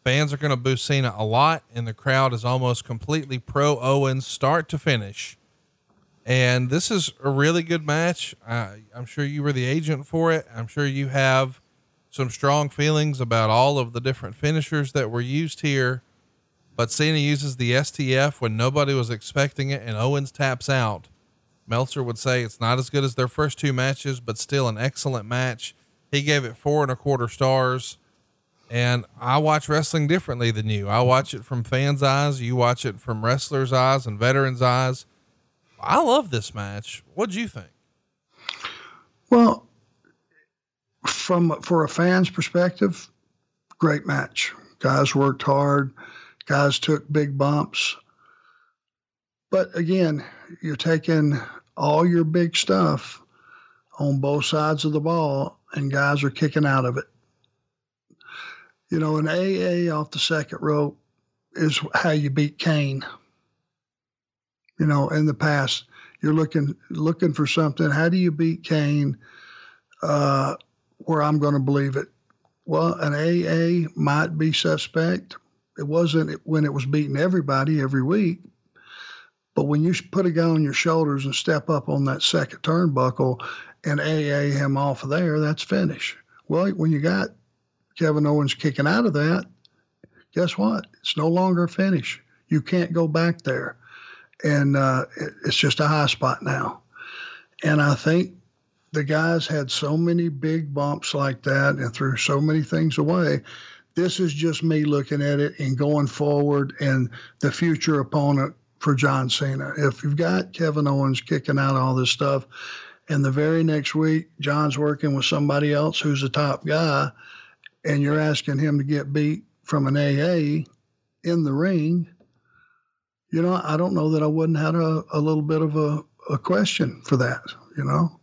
Fans are going to boo Cena a lot, and the crowd is almost completely pro Owens start to finish. And this is a really good match. Uh, I'm sure you were the agent for it. I'm sure you have some strong feelings about all of the different finishers that were used here. But Cena uses the STF when nobody was expecting it, and Owens taps out. Meltzer would say it's not as good as their first two matches, but still an excellent match. He gave it four and a quarter stars. And I watch wrestling differently than you. I watch it from fans' eyes. You watch it from wrestlers' eyes and veterans' eyes. I love this match. What do you think? Well, from for a fan's perspective, great match. Guys worked hard. Guys took big bumps. But again, you're taking all your big stuff on both sides of the ball, and guys are kicking out of it. You know, an AA off the second rope is how you beat Kane. You know, in the past, you're looking looking for something. How do you beat Kane? Uh, where I'm going to believe it. Well, an AA might be suspect. It wasn't when it was beating everybody every week. But when you put a guy on your shoulders and step up on that second turnbuckle and AA him off of there, that's finish. Well, when you got Kevin Owens kicking out of that, guess what? It's no longer a finish. You can't go back there. And uh, it, it's just a high spot now. And I think the guys had so many big bumps like that and threw so many things away. This is just me looking at it and going forward and the future opponent for John Cena. If you've got Kevin Owens kicking out all this stuff, and the very next week John's working with somebody else who's a top guy, and you're asking him to get beat from an AA in the ring, you know, I don't know that I wouldn't have a, a little bit of a, a question for that, you know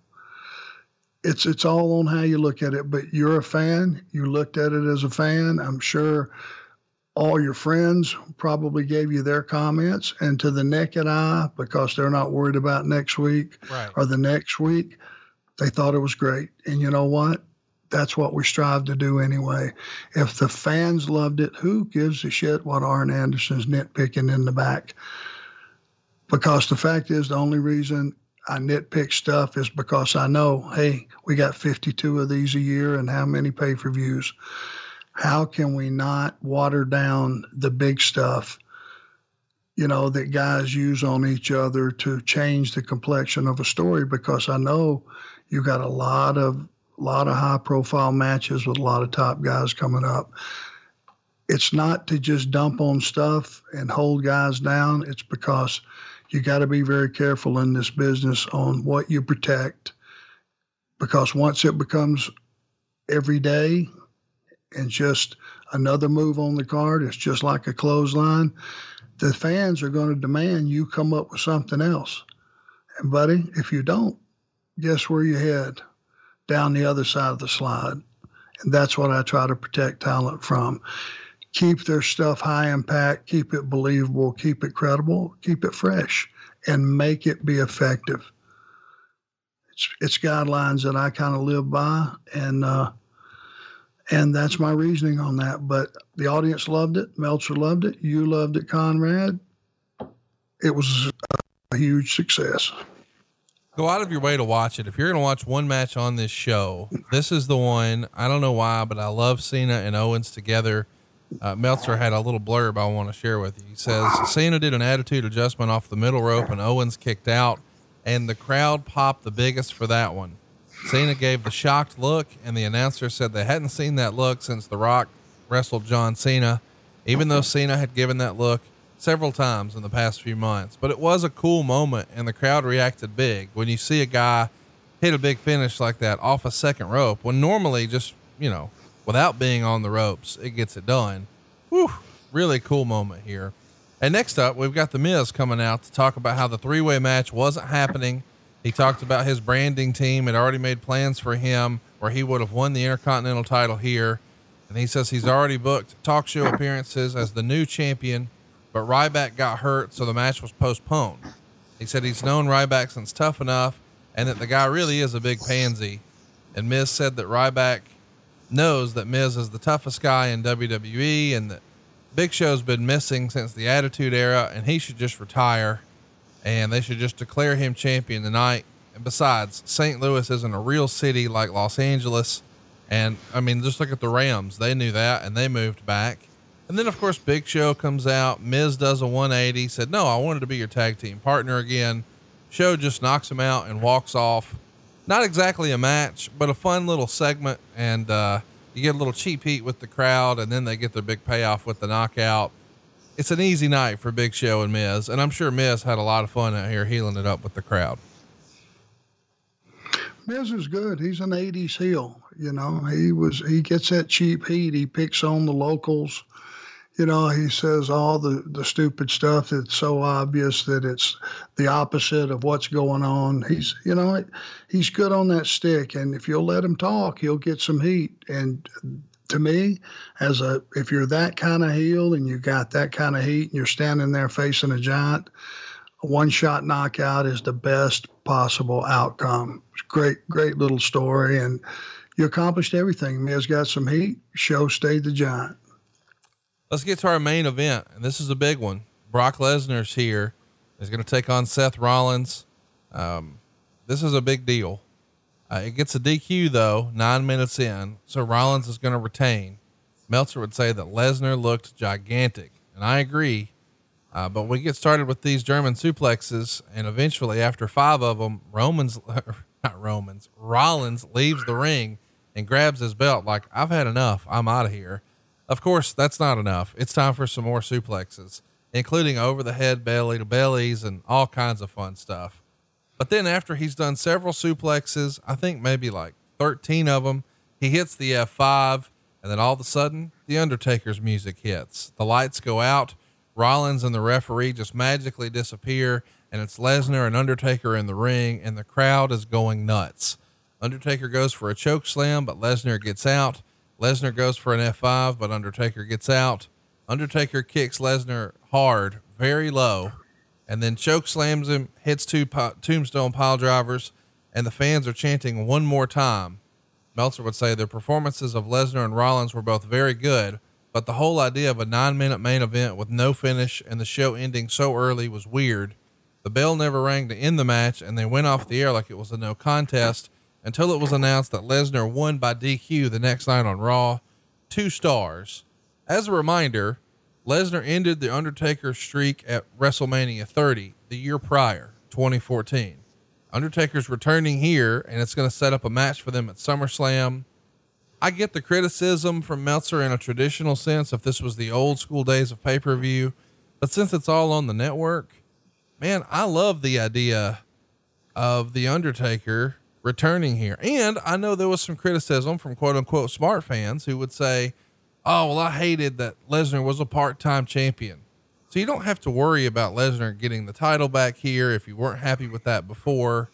it's it's all on how you look at it. But you're a fan. You looked at it as a fan. I'm sure all your friends probably gave you their comments. And to the naked eye, because they're not worried about next week Right. or the next week, they thought it was great. And you know what? That's what we strive to do anyway. If the fans loved it, who gives a shit what Arn Anderson's nitpicking in the back? because the fact is, the only reason I nitpick stuff is because I know, hey, we got 52 of these a year and how many pay per views? How can we not water down the big stuff, you know, that guys use on each other to change the complexion of a story? Because I know you got a lot of lot of high profile matches with a lot of top guys coming up. It's not to just dump on stuff and hold guys down. It's because you got to be very careful in this business on what you protect because once it becomes every day and just another move on the card, it's just like a clothesline. The fans are going to demand you come up with something else. And, buddy, if you don't, guess where you head? Down the other side of the slide. And that's what I try to protect talent from keep their stuff high impact, keep it believable, keep it credible, keep it fresh, and make it be effective. It's, it's guidelines that I kind of live by, and uh, and that's my reasoning on that. But the audience loved it. Meltzer loved it. You loved it, Conrad. It was a huge success. Go out of your way to watch it. If you're going to watch one match on this show, this is the one. I don't know why, but I love Cena and Owens together uh, Meltzer had a little blurb I want to share with you. He says Cena did an attitude adjustment off the middle rope and Owens kicked out, and the crowd popped the biggest for that one. Cena gave the shocked look, and the announcer said they hadn't seen that look since The Rock wrestled John Cena, even though Cena had given that look several times in the past few months. But it was a cool moment, and the crowd reacted big when you see a guy hit a big finish like that off a second rope when normally just, you know, without being on the ropes, it gets it done. Whew, really cool moment here. And next up, we've got The Miz coming out to talk about how the three way match wasn't happening. He talked about his branding team had already made plans for him where he would have won the Intercontinental title here. And he says he's already booked talk show appearances as the new champion, but Ryback got hurt, so the match was postponed. He said he's known Ryback since Tough Enough and that the guy really is a big pansy. And Miz said that Ryback knows that Miz is the toughest guy in WWE and that Big Show's been missing since the Attitude Era and he should just retire and they should just declare him champion tonight. And besides, St. Louis isn't a real city like Los Angeles. And I mean, just look at the Rams. They knew that and they moved back. And then, of course, Big Show comes out. Miz does a 180, said, No, I wanted to be your tag team partner again. Show just knocks him out and walks off not exactly a match, but a fun little segment. And uh, you get a little cheap heat with the crowd, and then they get their big payoff with the knockout. It's an easy night for Big Show and Miz, and I'm sure Miz had a lot of fun out here heeling it up with the crowd. Miz is good. He's an '80s heel. You know, he was. He gets that cheap heat. He picks on the locals you know, he says all the, the stupid stuff that's so obvious that it's the opposite of what's going on. He's, you know, he's good on that stick. And if you'll let him talk, he'll get some heat. And to me, as a, if you're that kind of heel and you got that kind of heat and you're standing there facing a giant, a one shot knockout is the best possible outcome. Great, great little story. And you accomplished everything. Miz got some heat, show stayed the giant. Let's get to our main event, and this is a big one. Brock Lesnar's here. He's going to take on Seth Rollins. Um, this is a big deal. Uh, it gets a DQ though, nine minutes in, so Rollins is going to retain. Meltzer would say that Lesnar looked gigantic, and I agree. Uh, but we get started with these German suplexes, and eventually, after five of them, Romans, (laughs) not Romans, Rollins leaves the ring and grabs his belt like, I've had enough. I'm out of here. Of course, that's not enough. It's time for some more suplexes, including over the head belly to bellies and all kinds of fun stuff. But then after he's done several suplexes, I think maybe like 13 of them, he hits the F5 and then all of a sudden the Undertaker's music hits. The lights go out. Rollins and the referee just magically disappear and it's Lesnar and Undertaker in the ring and the crowd is going nuts. Undertaker goes for a choke slam, but Lesnar gets out. Lesnar goes for an F5, but Undertaker gets out. Undertaker kicks Lesnar hard, very low, and then choke slams him, hits two po- tombstone pile drivers, and the fans are chanting one more time. Meltzer would say the performances of Lesnar and Rollins were both very good, but the whole idea of a nine minute main event with no finish and the show ending so early was weird. The bell never rang to end the match, and they went off the air like it was a no contest until it was announced that Lesnar won by DQ the next night on Raw. Two stars. As a reminder, Lesnar ended the Undertaker streak at WrestleMania 30 the year prior, 2014. Undertaker's returning here, and it's going to set up a match for them at SummerSlam. I get the criticism from Meltzer in a traditional sense if this was the old school days of pay per view, but since it's all on the network, man, I love the idea of The Undertaker returning here. And I know there was some criticism from quote unquote smart fans who would say, oh, well, I hated that Lesnar was a part time champion. So you don't have to worry about Lesnar getting the title back here if you weren't happy with that before.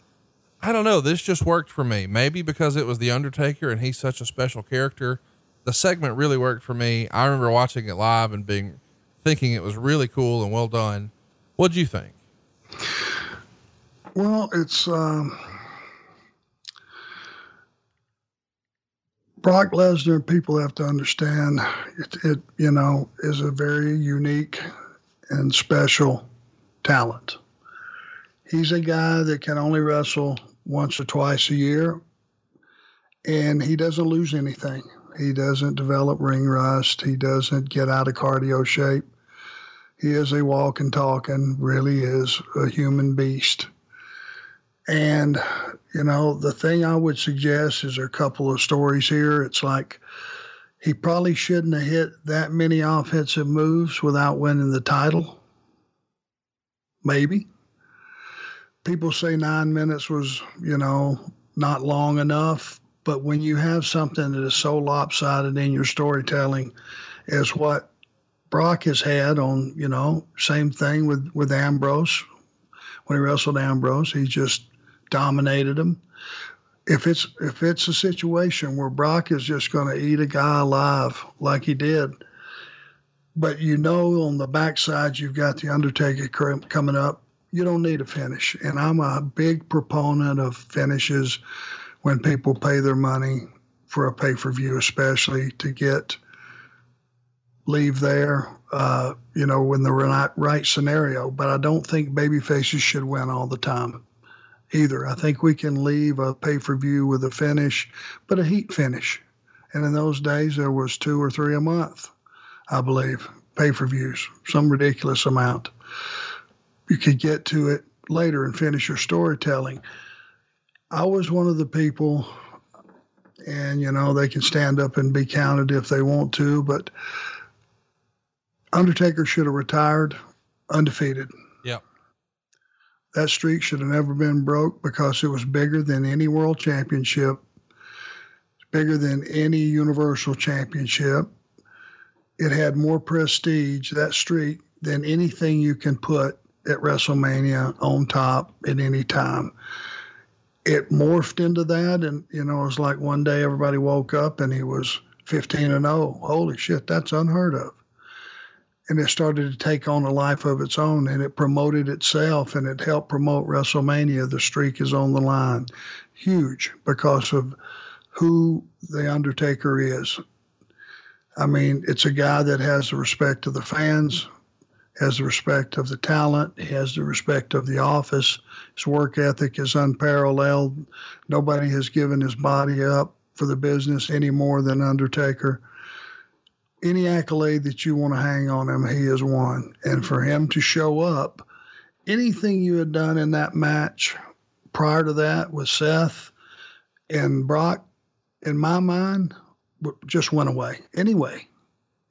I don't know. This just worked for me. Maybe because it was The Undertaker and he's such a special character. The segment really worked for me. I remember watching it live and being thinking it was really cool and well done. What'd you think? Well, it's um, Brock Lesnar. People have to understand it, it. You know, is a very unique and special talent. He's a guy that can only wrestle once or twice a year, and he doesn't lose anything. He doesn't develop ring rust. He doesn't get out of cardio shape. He is a walking, talking, really is a human beast. And, you know, the thing I would suggest is there a couple of stories here. It's like he probably shouldn't have hit that many offensive moves without winning the title. Maybe. People say nine minutes was, you know, not long enough. But when you have something that is so lopsided in your storytelling as what Brock has had on, you know, same thing with, with Ambrose. When he wrestled Ambrose, he just dominated him if it's if it's a situation where Brock is just going to eat a guy alive like he did, but you know on the backside you've got the Undertaker coming up, you don't need a finish. And I'm a big proponent of finishes when people pay their money for a pay per view, especially to get leave there, uh, you know, in the right, right scenario. But I don't think baby faces should win all the time either. I think we can leave a pay per view with a finish, but a heat finish. And in those days, there was two or three a month, I believe, pay per views, some ridiculous amount. You could get to it later and finish your storytelling. I was one of the people, and you know, they can stand up and be counted if they want to, but Undertaker should have retired undefeated that streak should have never been broke because it was bigger than any world championship, bigger than any universal championship. It had more prestige, that streak, than anything you can put at WrestleMania on top at any time. It morphed into that, and you know, it was like one day everybody woke up and he was 15 and 0. Holy shit, that's unheard of and it started to take on a life of its own and it promoted itself and it helped promote WrestleMania. The streak is on the line. Huge because of who The Undertaker is. I mean, it's a guy that has the respect of the fans, has the respect of the talent, he has the respect of the office. His work ethic is unparalleled. Nobody has given his body up for the business any more than Undertaker any accolade that you want to hang on him, he has won. And for him to show up, anything you had done in that match prior to that with Seth and Brock, in my mind, just went away. Anyway,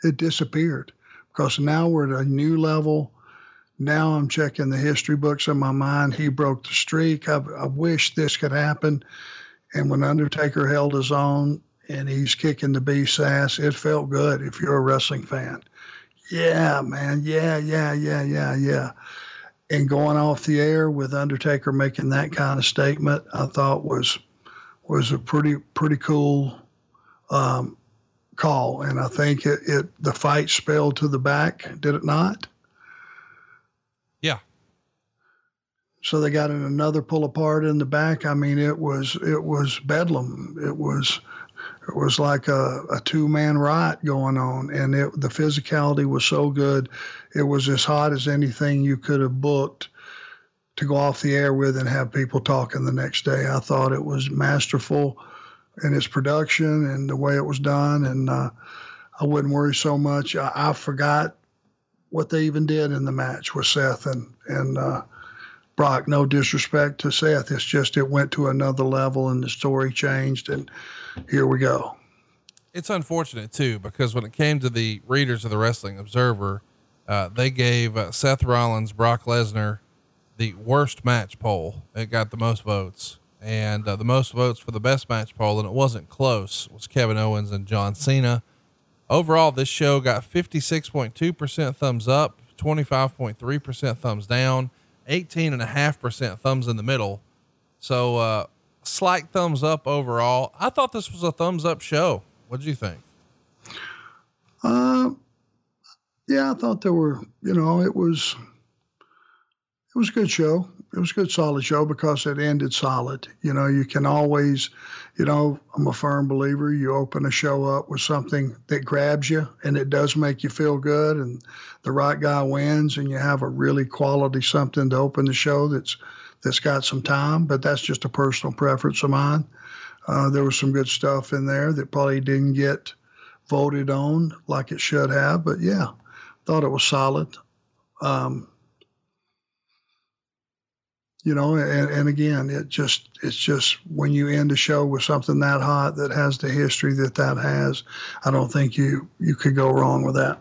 it disappeared because now we're at a new level. Now I'm checking the history books in my mind. He broke the streak. I, I wish this could happen. And when Undertaker held his own, and he's kicking the beast's ass. It felt good if you're a wrestling fan. Yeah, man. Yeah, yeah, yeah, yeah, yeah. And going off the air with Undertaker making that kind of statement, I thought was was a pretty pretty cool um, call. And I think it, it the fight spelled to the back, did it not? Yeah. So they got in another pull apart in the back. I mean, it was it was bedlam. It was it was like a, a two man riot going on, and it, the physicality was so good. It was as hot as anything you could have booked to go off the air with and have people talking the next day. I thought it was masterful in its production and the way it was done, and uh, I wouldn't worry so much. I, I, forgot what they even did in the match with Seth and and uh, Brock. No disrespect to Seth, it's just it went to another level and the story changed, and here we go. It's unfortunate too because when it came to the readers of the Wrestling Observer, uh, they gave uh, Seth Rollins, Brock Lesnar the worst match poll. It got the most votes, and uh, the most votes for the best match poll, and it wasn't close. Was Kevin Owens and John Cena. Overall, this show got 56.2% thumbs up, 25.3% thumbs down, 18.5% thumbs in the middle. So, uh, slight thumbs up overall. I thought this was a thumbs up show. What did you think? Uh, yeah, I thought there were, you know, it was it was a good show. It was a good, solid show because it ended solid. You know, you can always, you know, I'm a firm believer. You open a show up with something that grabs you and it does make you feel good, and the right guy wins, and you have a really quality something to open the show that's that's got some time. But that's just a personal preference of mine. Uh, there was some good stuff in there that probably didn't get voted on like it should have, but yeah, thought it was solid. Um, you know and, and again it just it's just when you end a show with something that hot that has the history that that has i don't think you you could go wrong with that.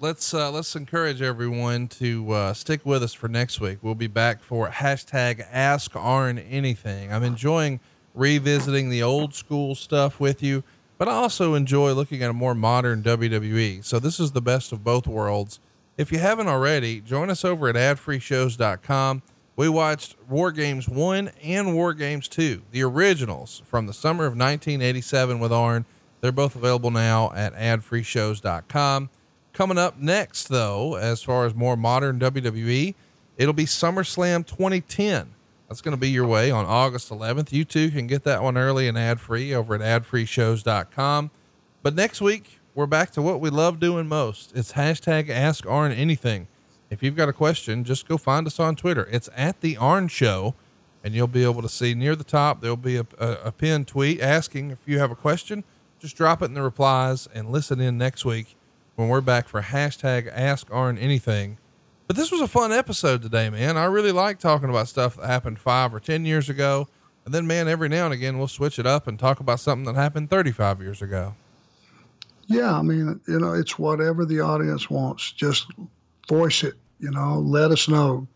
Let's uh, let's encourage everyone to uh, stick with us for next week. We'll be back for hashtag ask arn anything. I'm enjoying revisiting the old school stuff with you but i also enjoy looking at a more modern wwe so this is the best of both worlds if you haven't already, join us over at adfreeshows.com. We watched War Games 1 and War Games 2, the originals from the summer of 1987 with Arn. They're both available now at adfreeshows.com. Coming up next, though, as far as more modern WWE, it'll be SummerSlam 2010. That's going to be your way on August 11th. You too can get that one early and ad free over at adfreeshows.com. But next week, we're back to what we love doing most. It's hashtag ask Arn anything. If you've got a question, just go find us on Twitter. It's at the Arn Show, and you'll be able to see near the top, there'll be a, a, a pinned tweet asking if you have a question. Just drop it in the replies and listen in next week when we're back for hashtag ask Arn anything. But this was a fun episode today, man. I really like talking about stuff that happened five or 10 years ago. And then, man, every now and again, we'll switch it up and talk about something that happened 35 years ago. Yeah, I mean, you know, it's whatever the audience wants. Just voice it. You know, let us know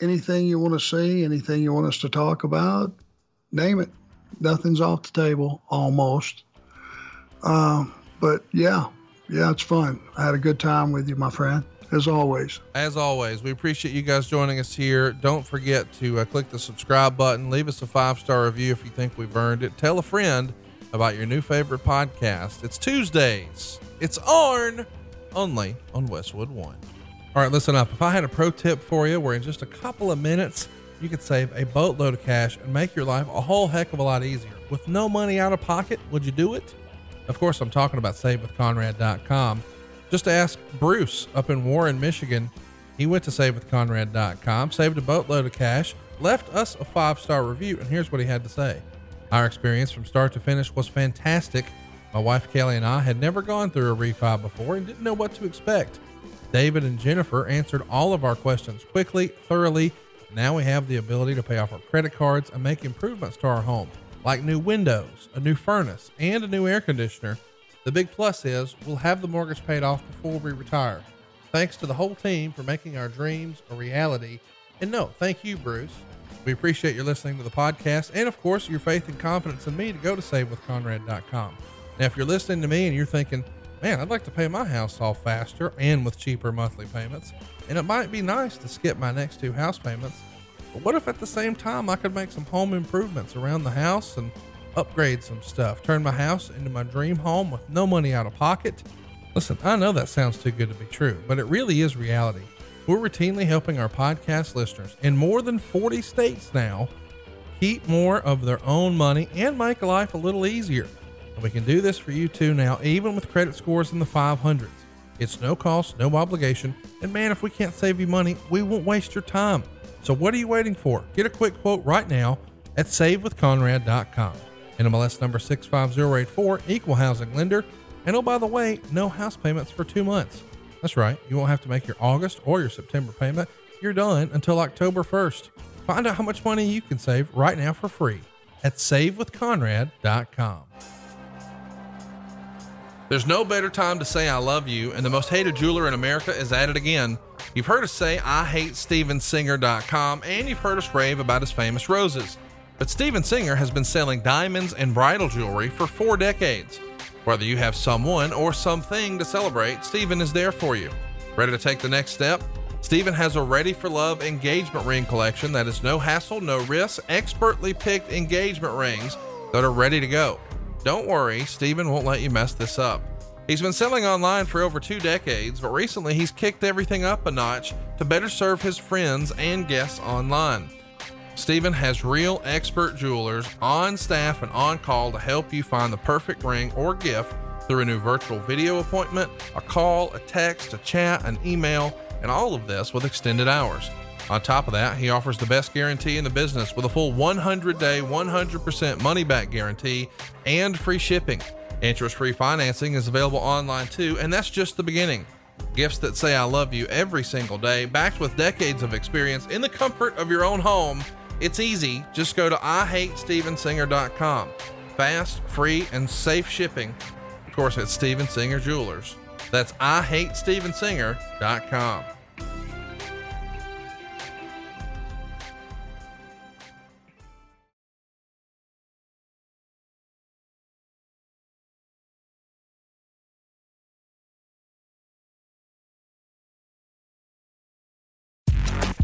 anything you want to see, anything you want us to talk about. Name it. Nothing's off the table, almost. Um, but yeah, yeah, it's fun. I had a good time with you, my friend as always. As always, we appreciate you guys joining us here. Don't forget to uh, click the subscribe button, leave us a five star review if you think we've earned it. Tell a friend about your new favorite podcast. It's Tuesdays. It's Arn, only on Westwood One. All right, listen up. If I had a pro tip for you where in just a couple of minutes you could save a boatload of cash and make your life a whole heck of a lot easier with no money out of pocket, would you do it? Of course, I'm talking about savewithconrad.com. Just ask Bruce up in Warren, Michigan. He went to savewithconrad.com, saved a boatload of cash, left us a five star review, and here's what he had to say. Our experience from start to finish was fantastic. My wife Kelly and I had never gone through a refi before and didn't know what to expect. David and Jennifer answered all of our questions quickly, thoroughly. Now we have the ability to pay off our credit cards and make improvements to our home, like new windows, a new furnace, and a new air conditioner. The big plus is we'll have the mortgage paid off before we retire. Thanks to the whole team for making our dreams a reality. And no, thank you, Bruce. We appreciate your listening to the podcast and, of course, your faith and confidence in me to go to savewithconrad.com. Now, if you're listening to me and you're thinking, man, I'd like to pay my house off faster and with cheaper monthly payments, and it might be nice to skip my next two house payments, but what if at the same time I could make some home improvements around the house and upgrade some stuff, turn my house into my dream home with no money out of pocket? Listen, I know that sounds too good to be true, but it really is reality. We're routinely helping our podcast listeners in more than 40 states now keep more of their own money and make life a little easier. And we can do this for you too now, even with credit scores in the 500s. It's no cost, no obligation. And man, if we can't save you money, we won't waste your time. So what are you waiting for? Get a quick quote right now at savewithconrad.com. NMLS number 65084, equal housing lender. And oh, by the way, no house payments for two months. That's right, you won't have to make your August or your September payment. You're done until October 1st. Find out how much money you can save right now for free at savewithconrad.com. There's no better time to say I love you, and the most hated jeweler in America is at it again. You've heard us say I hate StevenSinger.com, and you've heard us rave about his famous roses. But Steven Singer has been selling diamonds and bridal jewelry for four decades. Whether you have someone or something to celebrate, Steven is there for you. Ready to take the next step? Steven has a Ready for Love engagement ring collection that is no hassle, no risk, expertly picked engagement rings that are ready to go. Don't worry, Steven won't let you mess this up. He's been selling online for over two decades, but recently he's kicked everything up a notch to better serve his friends and guests online. Steven has real expert jewelers on staff and on call to help you find the perfect ring or gift through a new virtual video appointment, a call, a text, a chat, an email, and all of this with extended hours. On top of that, he offers the best guarantee in the business with a full 100 day, 100% money back guarantee and free shipping. Interest free financing is available online too, and that's just the beginning. Gifts that say I love you every single day, backed with decades of experience in the comfort of your own home. It's easy. Just go to IHateStevenSinger.com. Fast, free, and safe shipping. Of course, at Steven Singer Jewelers. That's IHateStevenSinger.com.